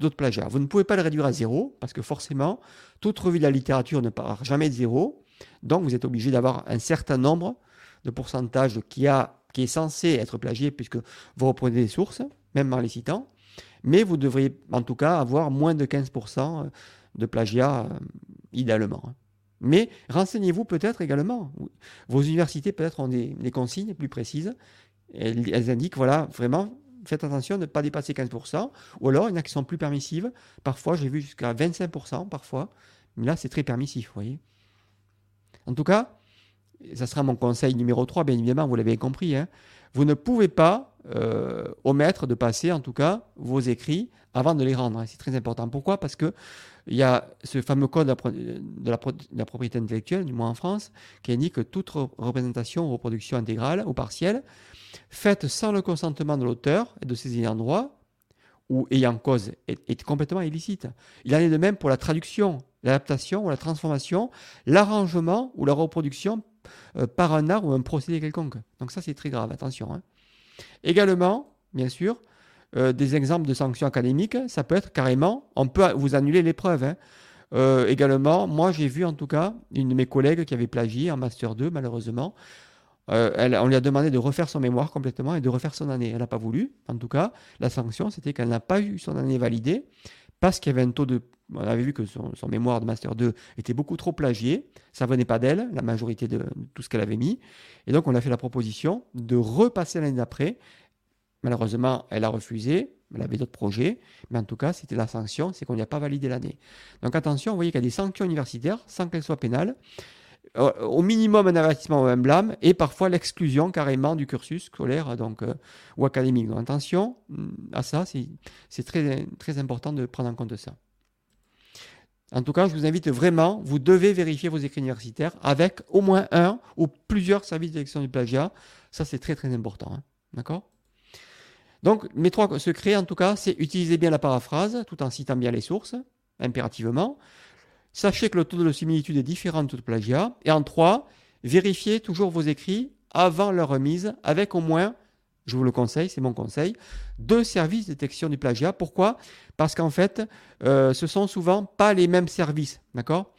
d'autres plagiats. Vous ne pouvez pas le réduire à zéro, parce que forcément, toute revue de la littérature ne part jamais de zéro. Donc, vous êtes obligé d'avoir un certain nombre de pourcentages qui, est censé être plagié, puisque vous reprenez des sources, même en les citant mais vous devriez en tout cas avoir moins de 15% de plagiat euh, idéalement. Hein. Mais renseignez-vous peut-être également. Vos universités peut-être ont des, consignes plus précises. Elles, indiquent, voilà, vraiment, faites attention de ne pas dépasser 15%. Ou alors, il y en a qui sont plus permissives. Parfois, j'ai vu jusqu'à 25%, parfois. Mais là, c'est très permissif, vous voyez. En tout cas, ça sera mon conseil numéro 3, bien évidemment, vous l'avez compris. Hein. Vous ne pouvez pas euh, omettre de passer en tout cas vos écrits avant de les rendre. C'est très important. Pourquoi? Parce que il y a ce fameux code de la, propriété intellectuelle, du moins en France, qui indique que toute représentation ou reproduction intégrale ou partielle faite sans le consentement de l'auteur et de ses ayants droit ou ayant cause est, complètement illicite. Il en est de même pour la traduction, l'adaptation ou la transformation, l'arrangement ou la reproduction par un art ou un procédé quelconque. Donc ça c'est très grave, attention. Hein. Également, bien sûr, euh, des exemples de sanctions académiques, ça peut être carrément, on peut vous annuler l'épreuve. Hein. Euh, également, moi j'ai vu en tout cas une de mes collègues qui avait plagié en Master 2, malheureusement. Euh, on lui a demandé de refaire son mémoire complètement et de refaire son année. Elle n'a pas voulu. En tout cas, la sanction, c'était qu'elle n'a pas eu son année validée parce qu'il y avait un taux de... On avait vu que son, mémoire de Master 2 était beaucoup trop plagié. Ça venait pas d'elle, la majorité de, tout ce qu'elle avait mis. Et donc, on a fait la proposition de repasser l'année d'après. Malheureusement, elle a refusé. Elle avait d'autres projets. Mais en tout cas, c'était la sanction, c'est qu'on n'y a pas validé l'année. Donc attention, vous voyez qu'il y a des sanctions universitaires sans qu'elles soient pénales. Euh, au minimum un avertissement ou un blâme, et parfois l'exclusion carrément du cursus scolaire donc, euh, ou académique. Donc attention mm, à ça, c'est très, très important de prendre en compte ça. En tout cas, je vous invite vraiment, vous devez vérifier vos écrits universitaires avec au moins un ou plusieurs services de détection du plagiat. Ça, c'est très très important. Hein. D'accord? Donc, mes trois secrets, en tout cas, c'est utiliser bien la paraphrase tout en citant bien les sources, impérativement. Sachez que le taux de similitude est différent de tout plagiat. Et en trois, vérifiez toujours vos écrits avant leur remise avec au moins je vous le conseille, c'est mon conseil, deux services de détection du plagiat. Pourquoi? Parce qu'en fait, euh, ce sont souvent pas les mêmes services, d'accord?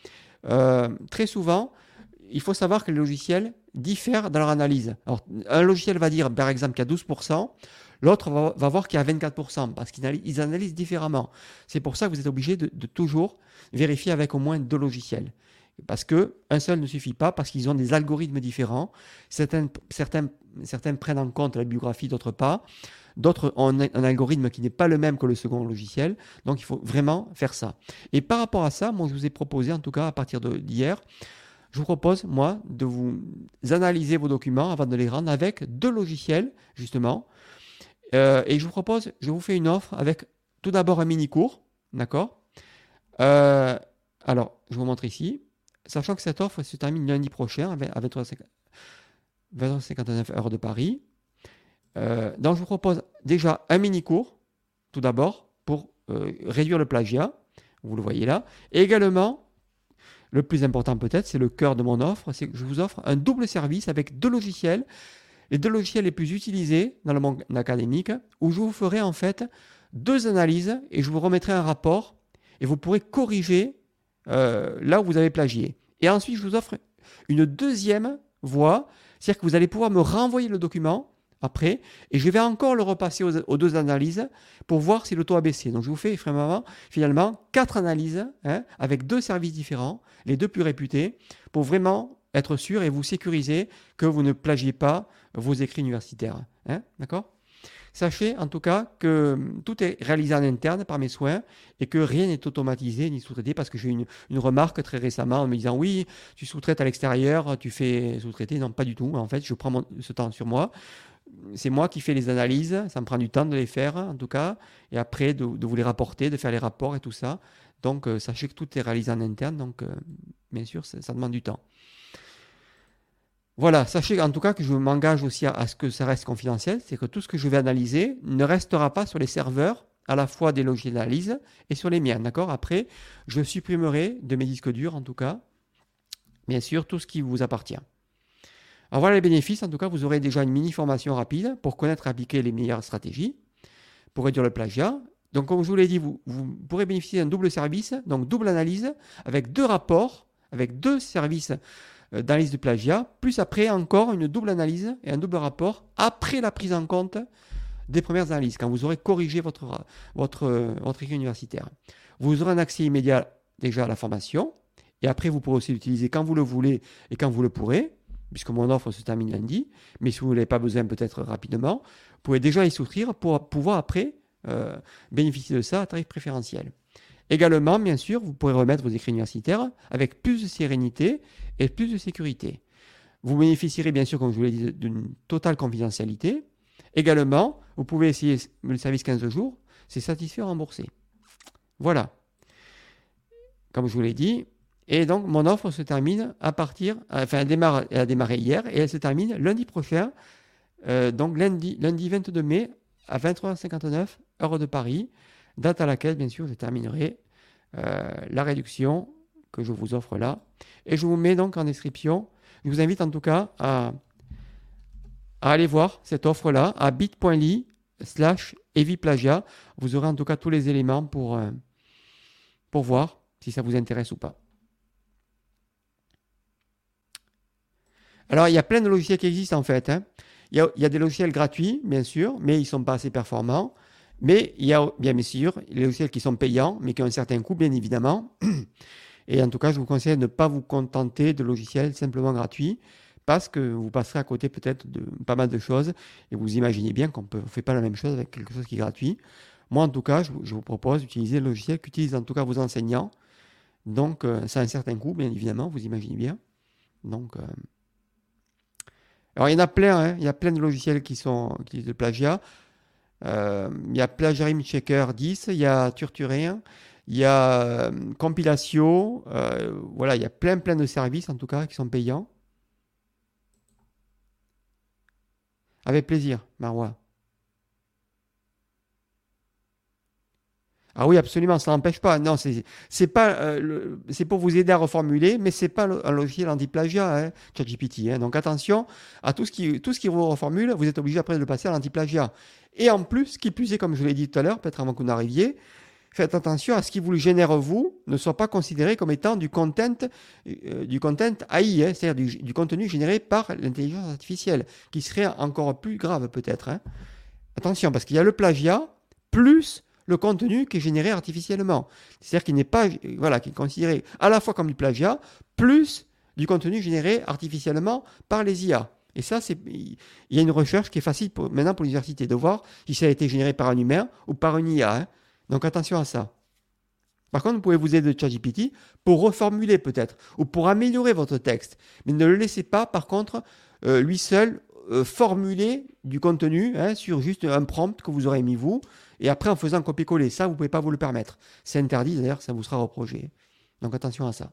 Euh, Très souvent, il faut savoir que les logiciels diffèrent dans leur analyse. Un logiciel va dire, par exemple, qu'il y a 12%, l'autre va, voir qu'il y a 24%, parce qu'ils analysent différemment. C'est pour ça que vous êtes obligé de toujours vérifier avec au moins deux logiciels. Parce que un seul ne suffit pas, parce qu'ils ont des algorithmes différents. Certains, prennent en compte la biographie, d'autres pas. D'autres ont un, algorithme qui n'est pas le même que le second logiciel. Donc il faut vraiment faire ça. Et par rapport à ça, moi je vous ai proposé, en tout cas à partir d'hier, je vous propose, moi, de vous analyser vos documents avant de les rendre avec deux logiciels, justement. Euh, et je vous propose, je vous fais une offre avec tout d'abord un mini-cours, d'accord? Euh, Alors, je vous montre ici sachant que cette offre se termine lundi prochain à 23h59 heure de Paris. Euh, donc je vous propose déjà un mini cours, tout d'abord, pour euh, réduire le plagiat. Vous le voyez là. Et également, le plus important peut-être, c'est le cœur de mon offre, c'est que je vous offre un double service avec deux logiciels, les deux logiciels les plus utilisés dans le monde académique, où je vous ferai en fait deux analyses et je vous remettrai un rapport et vous pourrez corriger euh, là où vous avez plagié. Et ensuite, je vous offre une deuxième voie, c'est-à-dire que vous allez pouvoir me renvoyer le document après, et je vais encore le repasser aux, deux analyses pour voir si le taux a baissé. Donc je vous fais finalement quatre analyses hein, avec deux services différents, les deux plus réputés, pour vraiment être sûr et vous sécuriser que vous ne plagiez pas vos écrits universitaires. Hein, D'accord? Sachez en tout cas que tout est réalisé en interne par mes soins et que rien n'est automatisé ni sous-traité parce que j'ai eu une, remarque très récemment en me disant oui, tu sous-traites à l'extérieur, tu fais sous-traiter. Non, pas du tout. En fait, je prends ce temps sur moi. C'est moi qui fais les analyses, ça me prend du temps de les faire en tout cas, et après de, vous les rapporter, de faire les rapports et tout ça. Donc euh, sachez que tout est réalisé en interne, donc euh, bien sûr ça demande du temps. Voilà, sachez en tout cas que je m'engage aussi à, ce que ça reste confidentiel, c'est que tout ce que je vais analyser ne restera pas sur les serveurs à la fois des logiciels d'analyse et sur les miens, d'accord? Après, je supprimerai de mes disques durs, en tout cas, bien sûr, tout ce qui vous appartient. Alors voilà les bénéfices, en tout cas, vous aurez déjà une mini formation rapide pour connaître et appliquer les meilleures stratégies pour réduire le plagiat. Donc, comme je vous l'ai dit, vous, pourrez bénéficier d'un double service, donc double analyse, avec deux rapports, avec deux services d'analyse de plagiat, plus après encore une double analyse et un double rapport après la prise en compte des premières analyses, quand vous aurez corrigé votre, votre, votre écrit universitaire. Vous aurez un accès immédiat déjà à la formation, et après vous pourrez aussi l'utiliser quand vous le voulez et quand vous le pourrez, puisque mon offre se termine lundi, mais si vous n'avez pas besoin peut-être rapidement, vous pouvez déjà y souscrire pour pouvoir après euh, bénéficier de ça à tarif préférentiel. Également, bien sûr, vous pourrez remettre vos écrits universitaires avec plus de sérénité et plus de sécurité. Vous bénéficierez bien sûr, comme je vous l'ai dit, d'une totale confidentialité. Également, vous pouvez essayer le service 15 jours, c'est satisfait remboursé. Voilà. Comme je vous l'ai dit. Et donc, mon offre se termine à partir, enfin, elle, a démarré hier et elle se termine lundi prochain, euh, donc lundi, lundi 22 mai à 23h59, heure de Paris date à laquelle, bien sûr, je terminerai euh, la réduction que je vous offre là. Et je vous mets donc en description. Je vous invite en tout cas à, aller voir cette offre-là à bit.ly slash eviplagia. Vous aurez en tout cas tous les éléments pour, euh, pour voir si ça vous intéresse ou pas. Alors, il y a plein de logiciels qui existent en fait. Hein. Il, y a, il, y a, des logiciels gratuits, bien sûr, mais ils ne sont pas assez performants. Mais il y a bien sûr les logiciels qui sont payants, mais qui ont un certain coût, bien évidemment. Et en tout cas, je vous conseille de ne pas vous contenter de logiciels simplement gratuits, parce que vous passerez à côté peut-être de pas mal de choses, et vous imaginez bien qu'on ne fait pas la même chose avec quelque chose qui est gratuit. Moi, en tout cas, je, vous propose d'utiliser le logiciel qu'utilisent en tout cas vos enseignants. Donc, euh, ça a un certain coût, bien évidemment, vous imaginez bien. Donc, euh, alors il y en a plein, hein. il y a plein de logiciels qui sont qui de plagiat. Euh, il y a Plagiarism Checker 10, il y a Turturien, il y a euh, compilation, euh, voilà, il y a plein plein de services en tout cas qui sont payants. Avec plaisir, Marois. Ah oui, absolument, ça n'empêche pas. Non, c'est pas euh, c'est pour vous aider à reformuler, mais c'est pas un logiciel anti-plagiat, hein, ChatGPT. Hein. Donc attention à tout ce qui tout ce qui vous reformule, vous êtes obligé après de le passer à l'anti-plagiat. Et en plus, qui plus est, comme je l'ai dit tout à l'heure, peut-être avant que vous n'arriviez, faites attention à ce qui vous le génère vous ne soit pas considéré comme étant du content, euh, du content AI, hein, c'est-à-dire du, contenu généré par l'intelligence artificielle, qui serait encore plus grave peut-être. Hein. Attention, parce qu'il y a le plagiat plus le contenu qui est généré artificiellement. C'est-à-dire qu'il n'est pas, voilà, qui est considéré à la fois comme du plagiat, plus du contenu généré artificiellement par les IA. Et ça, c'est, il y a une recherche qui est facile maintenant pour l'université de voir si ça a été généré par un humain ou par une IA. Hein. Donc attention à ça. Par contre, vous pouvez vous aider de ChatGPT pour reformuler peut-être ou pour améliorer votre texte. Mais ne le laissez pas, par contre, euh, lui seul euh, formuler du contenu hein, sur juste un prompt que vous aurez mis vous et après en faisant copier-coller. Ça, vous ne pouvez pas vous le permettre. C'est interdit, d'ailleurs, ça vous sera reproché. Donc attention à ça.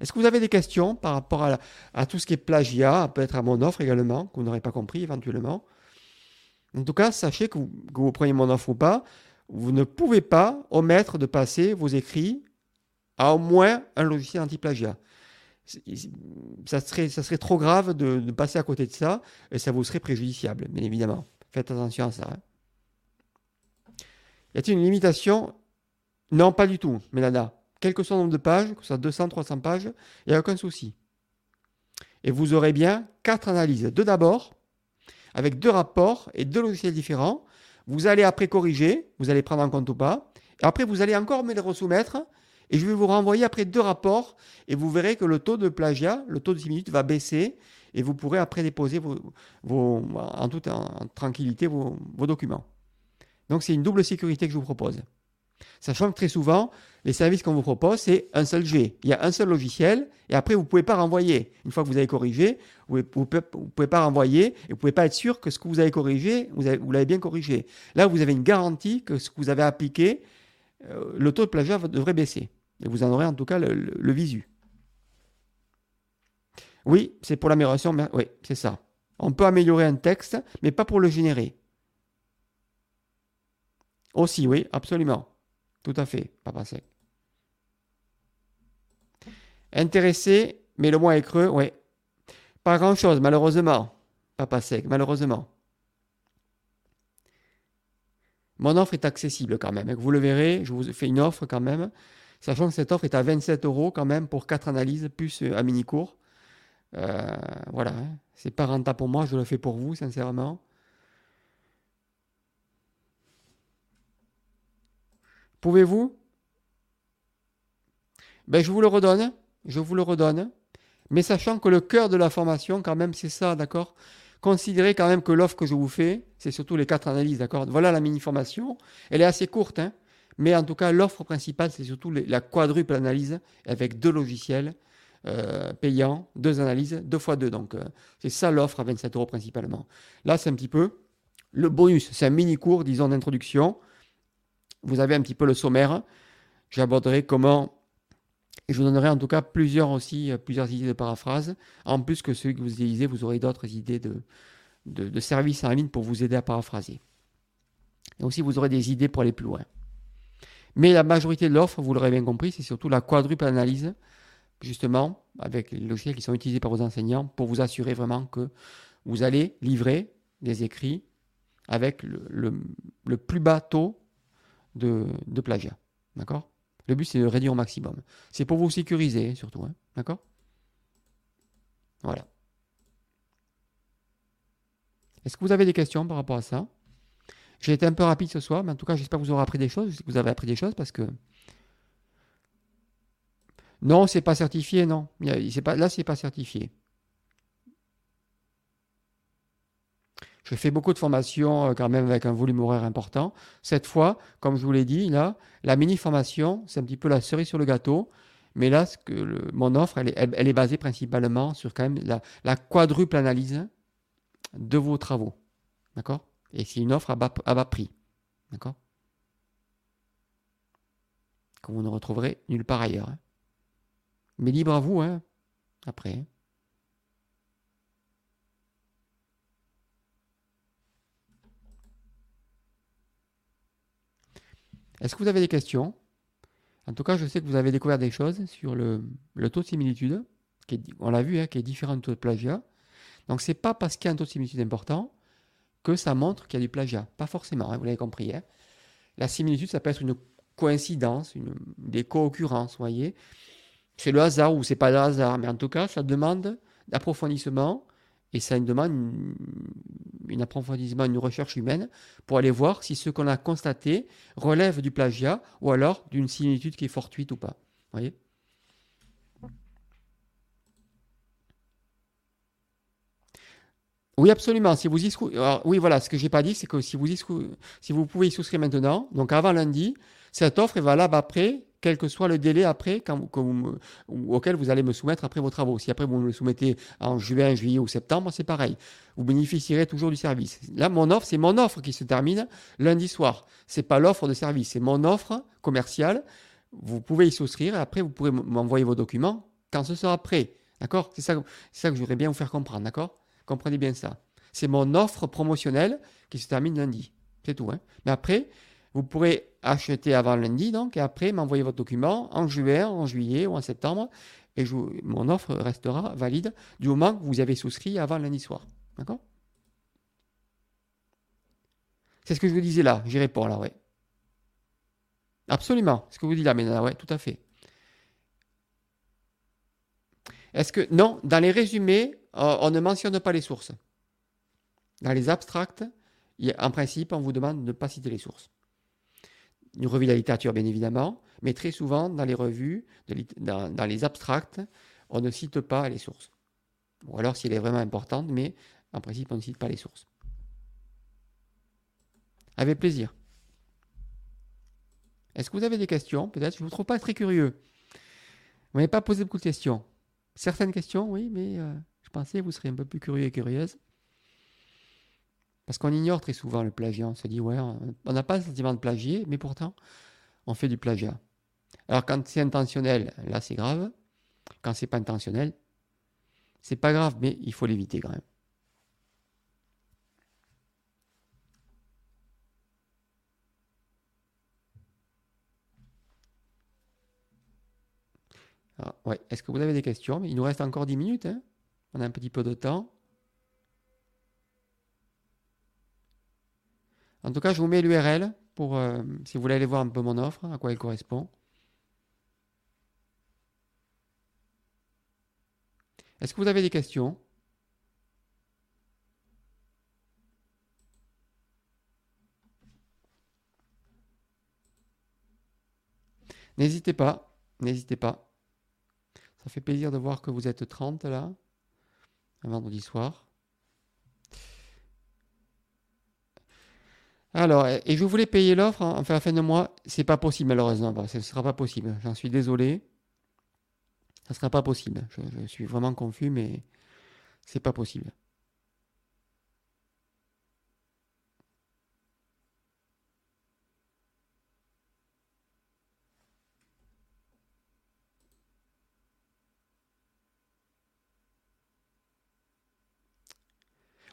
Est-ce que vous avez des questions par rapport à, tout ce qui est plagiat, peut-être à mon offre également, que vous n'aurez pas compris éventuellement? En tout cas, sachez que vous, que vous preniez mon offre ou pas, vous ne pouvez pas omettre de passer vos écrits à au moins un logiciel anti-plagiat. Ça serait, ça serait trop grave de, passer à côté de ça et ça vous serait préjudiciable, bien évidemment. Faites attention à ça. Hein. Y a-t-il une limitation? Non, pas du tout, Mélana. Quel que soit le nombre de pages, que ce soit 200, 300 pages, il n'y a aucun souci. Et vous aurez bien quatre analyses. Deux d'abord, avec deux rapports et deux logiciels différents. Vous allez après corriger, vous allez prendre en compte ou pas. Et après, vous allez encore me les resoumettre. Et je vais vous renvoyer après deux rapports. Et vous verrez que le taux de plagiat, le taux de 6 minutes va baisser. Et vous pourrez après déposer vos, en toute tranquillité vos documents. Donc c'est une double sécurité que je vous propose. Sachant que très souvent, les services qu'on vous propose, c'est un seul G. Il y a un seul logiciel et après, vous ne pouvez pas renvoyer. Une fois que vous avez corrigé, vous ne pouvez, pas renvoyer et vous ne pouvez pas être sûr que ce que vous avez corrigé, vous, l'avez bien corrigé. Là, vous avez une garantie que ce que vous avez appliqué, euh, le taux de plagiat devrait baisser. Et vous en aurez en tout cas le, visu. Oui, c'est pour l'amélioration. Oui, c'est ça. On peut améliorer un texte, mais pas pour le générer. Aussi, oui, absolument. Tout à fait, papa sec. Intéressé, mais le mois est creux, oui. Pas grand-chose, malheureusement. Papa sec, malheureusement. Mon offre est accessible quand même. Vous le verrez, je vous fais une offre quand même. Sachant que cette offre est à 27 euros quand même pour 4 analyses plus un mini-cours. Euh, voilà, hein. c'est pas rentable pour moi, je le fais pour vous, sincèrement. Pouvez-vous? Ben, Je vous le redonne, je vous le redonne, mais sachant que le cœur de la formation, quand même, c'est ça, d'accord? Considérez quand même que l'offre que je vous fais, c'est surtout les quatre analyses, d'accord? Voilà la mini-formation. Elle est assez courte, hein mais en tout cas, l'offre principale, c'est surtout la quadruple analyse avec deux logiciels euh, payants, deux analyses, deux fois deux. Donc, euh, c'est ça l'offre à 27 euros principalement. Là, c'est un petit peu le bonus. C'est un mini-cours, disons, d'introduction vous avez un petit peu le sommaire. J'aborderai comment, et je vous donnerai en tout cas plusieurs aussi, euh, plusieurs idées de paraphrase. En plus que ceux que vous utilisez, vous aurez d'autres idées de, de, services en ligne pour vous aider à paraphraser. Et aussi, vous aurez des idées pour aller plus loin. Mais la majorité de l'offre, vous l'aurez bien compris, c'est surtout la quadruple analyse, justement, avec les logiciels qui sont utilisés par vos enseignants, pour vous assurer vraiment que vous allez livrer des écrits avec le, le plus bas taux de, plagiat. Le but, c'est de réduire au maximum. C'est pour vous sécuriser, surtout. Hein. D'accord? Voilà. Est-ce que vous avez des questions par rapport à ça? J'ai été un peu rapide ce soir, mais en tout cas, j'espère que vous aurez appris des choses. vous avez appris des choses parce que. Non, c'est pas certifié, non. Pas, là, c'est pas certifié. Je fais beaucoup de formations euh, quand même avec un volume horaire important. Cette fois, comme je vous l'ai dit, là, la mini-formation, c'est un petit peu la cerise sur le gâteau. Mais là, ce que mon offre, elle est, basée principalement sur quand même la, quadruple analyse de vos travaux. D'accord? Et c'est une offre à bas, prix. D'accord? Que vous ne retrouverez nulle part ailleurs. hein. Mais libre à vous, hein, après. hein. Est-ce que vous avez des questions? En tout cas, je sais que vous avez découvert des choses sur le, taux de similitude, qui on l'a vu, hein, qui est différent du taux de plagiat. Donc, c'est pas parce qu'il y a un taux de similitude important que ça montre qu'il y a du plagiat. Pas forcément, hein, vous l'avez compris. hein. La similitude, ça peut être une coïncidence, une, des co-occurrences, vous voyez. C'est le hasard ou c'est pas le hasard, mais en tout cas, ça demande d'approfondissement et ça demande une, une approfondissement, une recherche humaine pour aller voir si ce qu'on a constaté relève du plagiat ou alors d'une similitude qui est fortuite ou pas. Voyez? Oui, absolument. Si vous oui, voilà, ce que j'ai pas dit, c'est que si vous, si vous pouvez y souscrire maintenant, donc avant lundi, cette offre est valable après, quel que soit le délai après, auquel vous allez me soumettre après vos travaux. Si après vous me le soumettez en juin, juillet ou septembre, c'est pareil. Vous bénéficierez toujours du service. Là, mon offre, c'est mon offre qui se termine lundi soir. C'est pas l'offre de service, c'est mon offre commerciale. Vous pouvez y souscrire et après vous pourrez m'envoyer vos documents quand ce sera prêt. D'accord? C'est ça, ça que je voudrais bien vous faire comprendre. D'accord? Comprenez bien ça. C'est mon offre promotionnelle qui se termine lundi. C'est tout. hein. Mais après, vous pourrez acheter avant lundi, donc, et après m'envoyer votre document en juin, en juillet ou en septembre. Et mon offre restera valide du moment que vous avez souscrit avant lundi soir. D'accord? C'est ce que je vous disais là. J'y réponds là, ouais. Absolument. Ce que vous dites là, là, ouais, tout à fait. Est-ce que. Non, dans les résumés, euh, on ne mentionne pas les sources. Dans les abstracts, en principe, on vous demande de ne pas citer les sources. Une revue de la littérature, bien évidemment, mais très souvent, dans les revues, dans les abstracts, on ne cite pas les sources. Ou alors, si elle est vraiment importante, mais en principe, on ne cite pas les sources. Avec plaisir. Est-ce que vous avez des questions? Peut-être, je ne vous trouve pas très curieux. Vous n'avez pas posé beaucoup de questions. Certaines questions, oui, mais euh, je pensais que vous seriez un peu plus curieux et curieuse. Parce qu'on ignore très souvent le plagiat. On se dit, ouais, on n'a pas le sentiment de plagier, mais pourtant, on fait du plagiat. Alors, quand c'est intentionnel, là, c'est grave. Quand c'est pas intentionnel, c'est pas grave, mais il faut l'éviter quand même. Ah, ouais. Est-ce que vous avez des questions? Il nous reste encore 10 minutes. hein? On a un petit peu de temps. En tout cas, je vous mets l'URL pour euh, si vous voulez aller voir un peu mon offre, à quoi elle correspond. Est-ce que vous avez des questions? N'hésitez pas, n'hésitez pas. Ça fait plaisir de voir que vous êtes 30 là, un vendredi soir. Alors, et je voulais payer l'offre en à la fin de mois, c'est pas possible malheureusement, ce ne sera pas possible, j'en suis désolé. Ça ne sera pas possible. Je suis vraiment confus, mais c'est pas possible.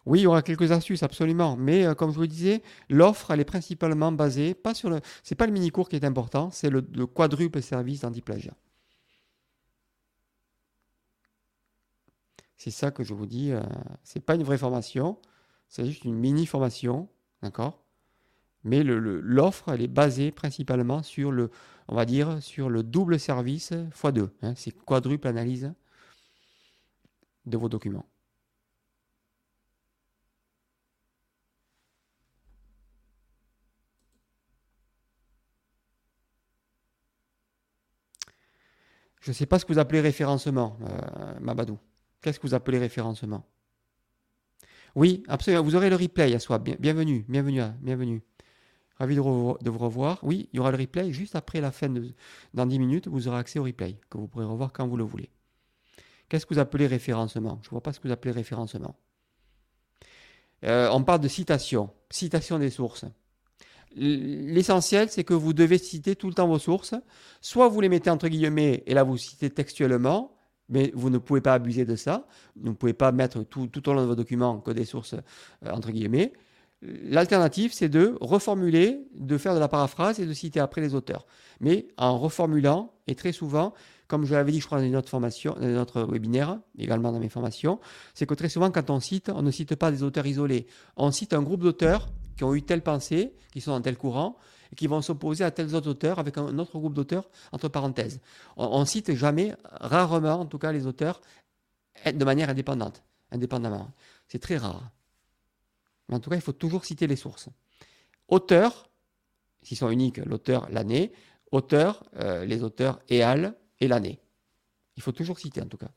Oui, il y aura quelques astuces, absolument. Mais euh, comme je vous le disais, l'offre, elle est principalement basée, pas sur le. C'est pas le mini-cours qui est important, c'est le, le quadruple service d'anti-plagiat. C'est ça que je vous dis. euh, c'est pas une vraie formation, c'est juste une mini-formation, d'accord? Mais l'offre, elle est basée principalement sur le, on va dire, sur le double service x2. hein, c'est quadruple analyse de vos documents. Je ne sais pas ce que vous appelez référencement, euh, Mabadou. Qu'est-ce que vous appelez référencement? Oui, absolument. Vous aurez le replay à soi. Bien- bienvenue, bienvenue, bienvenue. Ravi de vous revoir. Oui, il y aura le replay juste après la fin de. Dans 10 minutes, vous aurez accès au replay, que vous pourrez revoir quand vous le voulez. Qu'est-ce que vous appelez référencement? Je ne vois pas ce que vous appelez référencement. Euh, on parle de citation, citation des sources. L'essentiel, c'est que vous devez citer tout le temps vos sources. Soit vous les mettez entre guillemets et là vous citez textuellement, mais vous ne pouvez pas abuser de ça. Vous ne pouvez pas mettre tout, tout au long de vos documents que des sources euh, entre guillemets. L'alternative, c'est de reformuler, de faire de la paraphrase et de citer après les auteurs. Mais en reformulant, et très souvent, comme je l'avais dit, je crois, dans formation, dans notre webinaire, également dans mes formations, c'est que très souvent, quand on cite, on ne cite pas des auteurs isolés. On cite un groupe d'auteurs qui ont eu telle pensée, qui sont dans tel courant, et qui vont s'opposer à tels autres auteurs avec un autre groupe d'auteurs, entre parenthèses. On, ne cite jamais, rarement en tout cas, les auteurs de manière indépendante, indépendamment. C'est très rare. Mais en tout cas, il faut toujours citer les sources. Auteur, s'ils sont uniques, l'auteur, l'année. Auteur, euh, les auteurs éal et l'année. Il faut toujours citer en tout cas.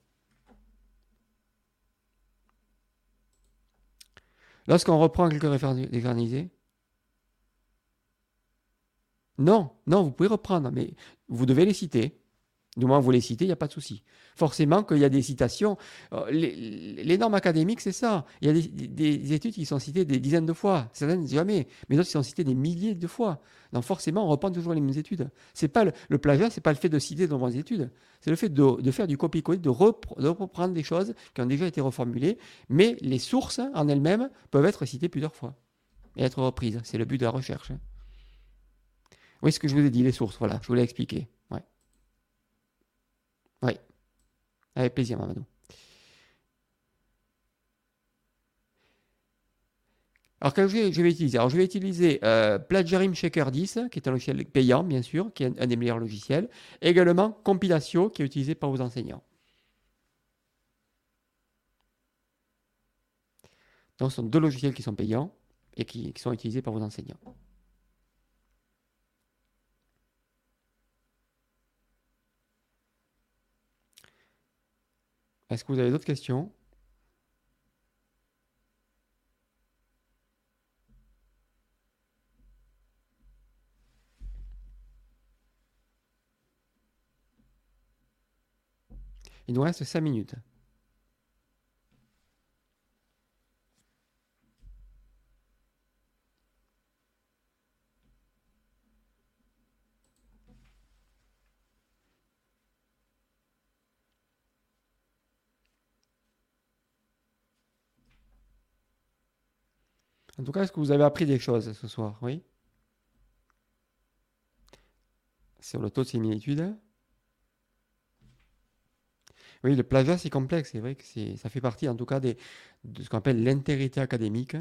Lorsqu'on reprend quelques dégarnisées, non, non, vous pouvez reprendre, mais vous devez les citer. Du moins, vous les citez, il n'y a pas de souci. Forcément qu'il y a des citations. Euh, les, normes académiques, c'est ça. Il y a des, études qui sont citées des dizaines de fois, certaines jamais, mais d'autres qui sont citées des milliers de fois. Donc forcément, on reprend toujours les mêmes études. C'est pas le, plagiat, plagiat, c'est pas le fait de citer de nombreuses études. C'est le fait de, faire du copier-coller, de, reprendre des choses qui ont déjà été reformulées, mais les sources en elles-mêmes peuvent être citées plusieurs fois et être reprises. C'est le but de la recherche. Oui, ce que je vous ai dit, les sources, voilà, je vous l'ai expliqué. Oui. Avec plaisir, Mamadou. Alors, que je vais, utiliser Alors, je vais utiliser euh, Plagiarim Shaker 10, qui est un logiciel payant, bien sûr, qui est un, des meilleurs logiciels. Et également Compilatio, qui est utilisé par vos enseignants. Donc, ce sont deux logiciels qui sont payants et qui sont utilisés par vos enseignants. Est-ce que vous avez d'autres questions? Il nous reste 5 minutes. Tout cas, est-ce que vous avez appris des choses ce soir? Oui Sur le taux de similitude Oui, le plagiat, c'est complexe. C'est vrai que ça fait partie, en tout cas, de ce qu'on appelle l'intégrité académique.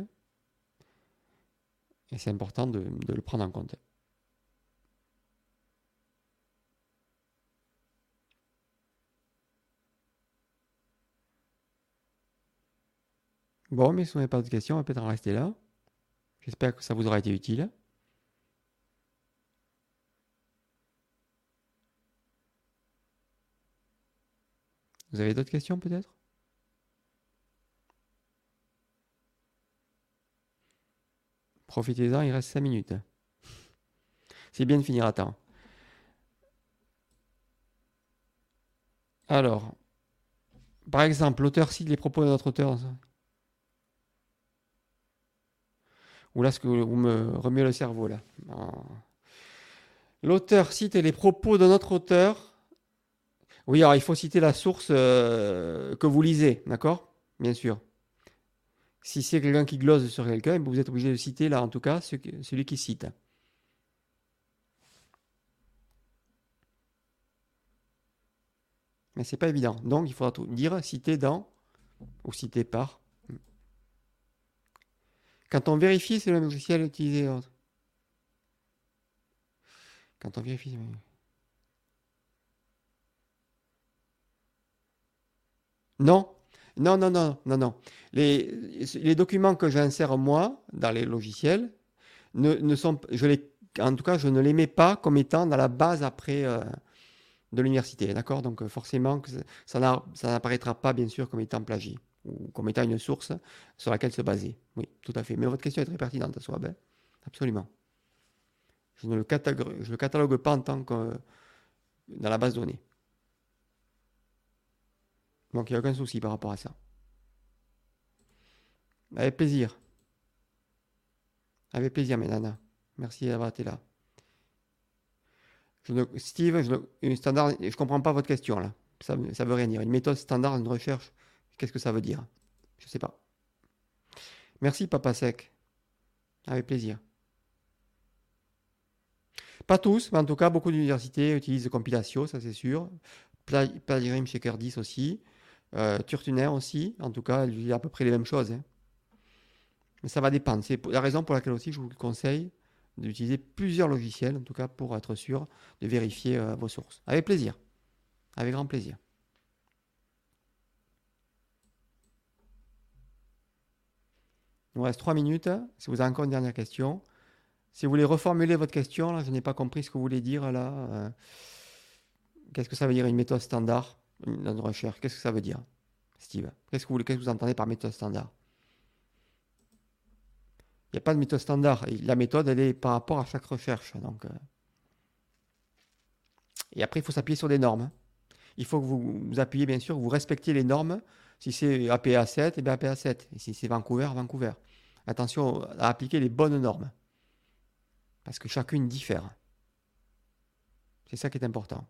Et c'est important de, le prendre en compte. Bon, mais si vous n'avez pas de questions, on va peut-être en rester là. J'espère que ça vous aura été utile. Vous avez d'autres questions peut-être? Profitez-en, il reste 5 minutes. C'est bien de finir à temps. Alors, par exemple, l'auteur cite les propos de notre auteur. Ou là, ce que vous me remuez le cerveau là. L'auteur cite les propos de notre auteur. Oui, alors il faut citer la source euh, que vous lisez, d'accord? Bien sûr. Si c'est quelqu'un qui glose sur quelqu'un, vous êtes obligé de citer là, en tout cas, celui qui cite. Mais c'est pas évident. Donc il faudra tout dire citer dans ou citer par. Quand on vérifie, c'est le logiciel utilisé. Quand on vérifie. Non, non, non, non, non, non. Les, documents que j'insère moi dans les logiciels ne, sont, je en tout cas, je ne les mets pas comme étant dans la base après euh, de l'université, d'accord? Donc forcément, ça n'apparaîtra pas bien sûr comme étant plagié comme étant une source sur laquelle se baser. Oui, tout à fait. Mais votre question est très pertinente, Swab. Hein. Absolument. Je ne le catalogue, je le catalogue pas en tant que dans la base de données. Donc il n'y a aucun souci par rapport à ça. Avec plaisir. Avec plaisir, mes nanas. Merci d'avoir été là. Steve, je ne standard, je comprends pas votre question là. Ça, ça veut rien dire. Une méthode standard de recherche, qu'est-ce que ça veut dire? Je ne sais pas. Merci, Papa Sec. Avec plaisir. Pas tous, mais en tout cas, beaucoup d'universités utilisent Compilatio, ça c'est sûr. Plagiarism Checker 10 aussi. Euh, Turtuner aussi. En tout cas, il y à peu près les mêmes choses. Hein. Mais ça va dépendre. C'est la raison pour laquelle aussi je vous conseille d'utiliser plusieurs logiciels, en tout cas pour être sûr de vérifier euh, vos sources. Avec plaisir. Avec grand plaisir. Il nous reste trois minutes. Si vous avez encore une dernière question. Si vous voulez reformuler votre question, je n'ai pas compris ce que vous voulez dire là. Euh, qu'est-ce que ça veut dire une méthode standard dans recherche Qu'est-ce que ça veut dire, Steve? Qu'est-ce que vous, que entendez par méthode standard? Il n'y a pas de méthode standard. La méthode, elle est par rapport à chaque recherche. Euh. Et après, il faut s'appuyer sur des normes. Il faut que vous vous appuyez, bien sûr, vous respectiez les normes. Si c'est APA 7, et bien APA 7. Et si c'est Vancouver, Vancouver. Attention à appliquer les bonnes normes. Parce que chacune diffère. C'est ça qui est important.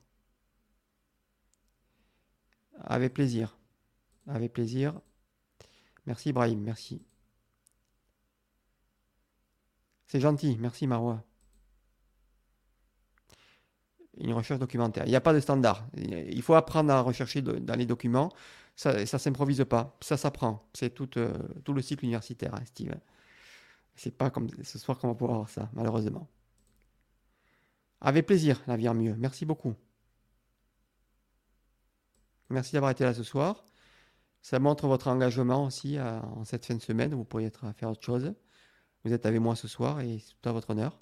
Avec plaisir. Avec plaisir. Merci Brahim, merci. C'est gentil, merci Marois. Une recherche documentaire. Il n'y a pas de standard. Il faut apprendre à rechercher dans les documents. Ça ne s'improvise pas. Ça s'apprend. C'est tout, euh, tout, le cycle universitaire, hein, Steve. C'est pas comme ce soir qu'on va pouvoir voir ça, malheureusement. Avec plaisir, la vie en mieux. Merci beaucoup. Merci d'avoir été là ce soir. Ça montre votre engagement aussi en cette fin de semaine. Vous pourriez être à faire autre chose. Vous êtes avec moi ce soir et c'est tout à votre honneur.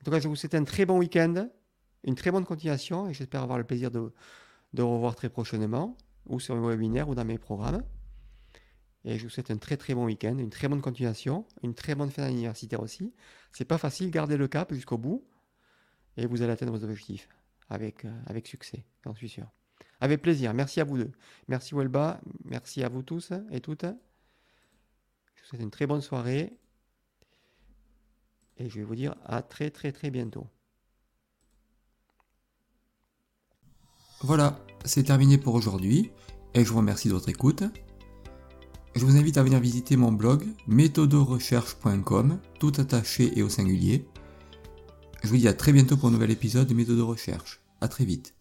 En tout cas, je vous souhaite un très bon week-end, une très bonne continuation et j'espère avoir le plaisir de, de revoir très prochainement, ou sur mon webinaire ou dans mes programmes. Et je vous souhaite un très très bon week-end, une très bonne continuation, une très bonne fin d'universitaire aussi. C'est pas facile, gardez le cap jusqu'au bout et vous allez atteindre vos objectifs avec, euh, avec succès, j'en suis sûr. Avec plaisir. Merci à vous deux. Merci Welba. Merci à vous tous et toutes. Je vous souhaite une très bonne soirée. Et je vais vous dire à très très très bientôt. Voilà, c'est terminé pour aujourd'hui et je vous remercie de votre écoute. Je vous invite à venir visiter mon blog méthodorecherche.com, tout attaché et au singulier. Je vous dis à très bientôt pour un nouvel épisode de Méthode de Recherche. À très vite.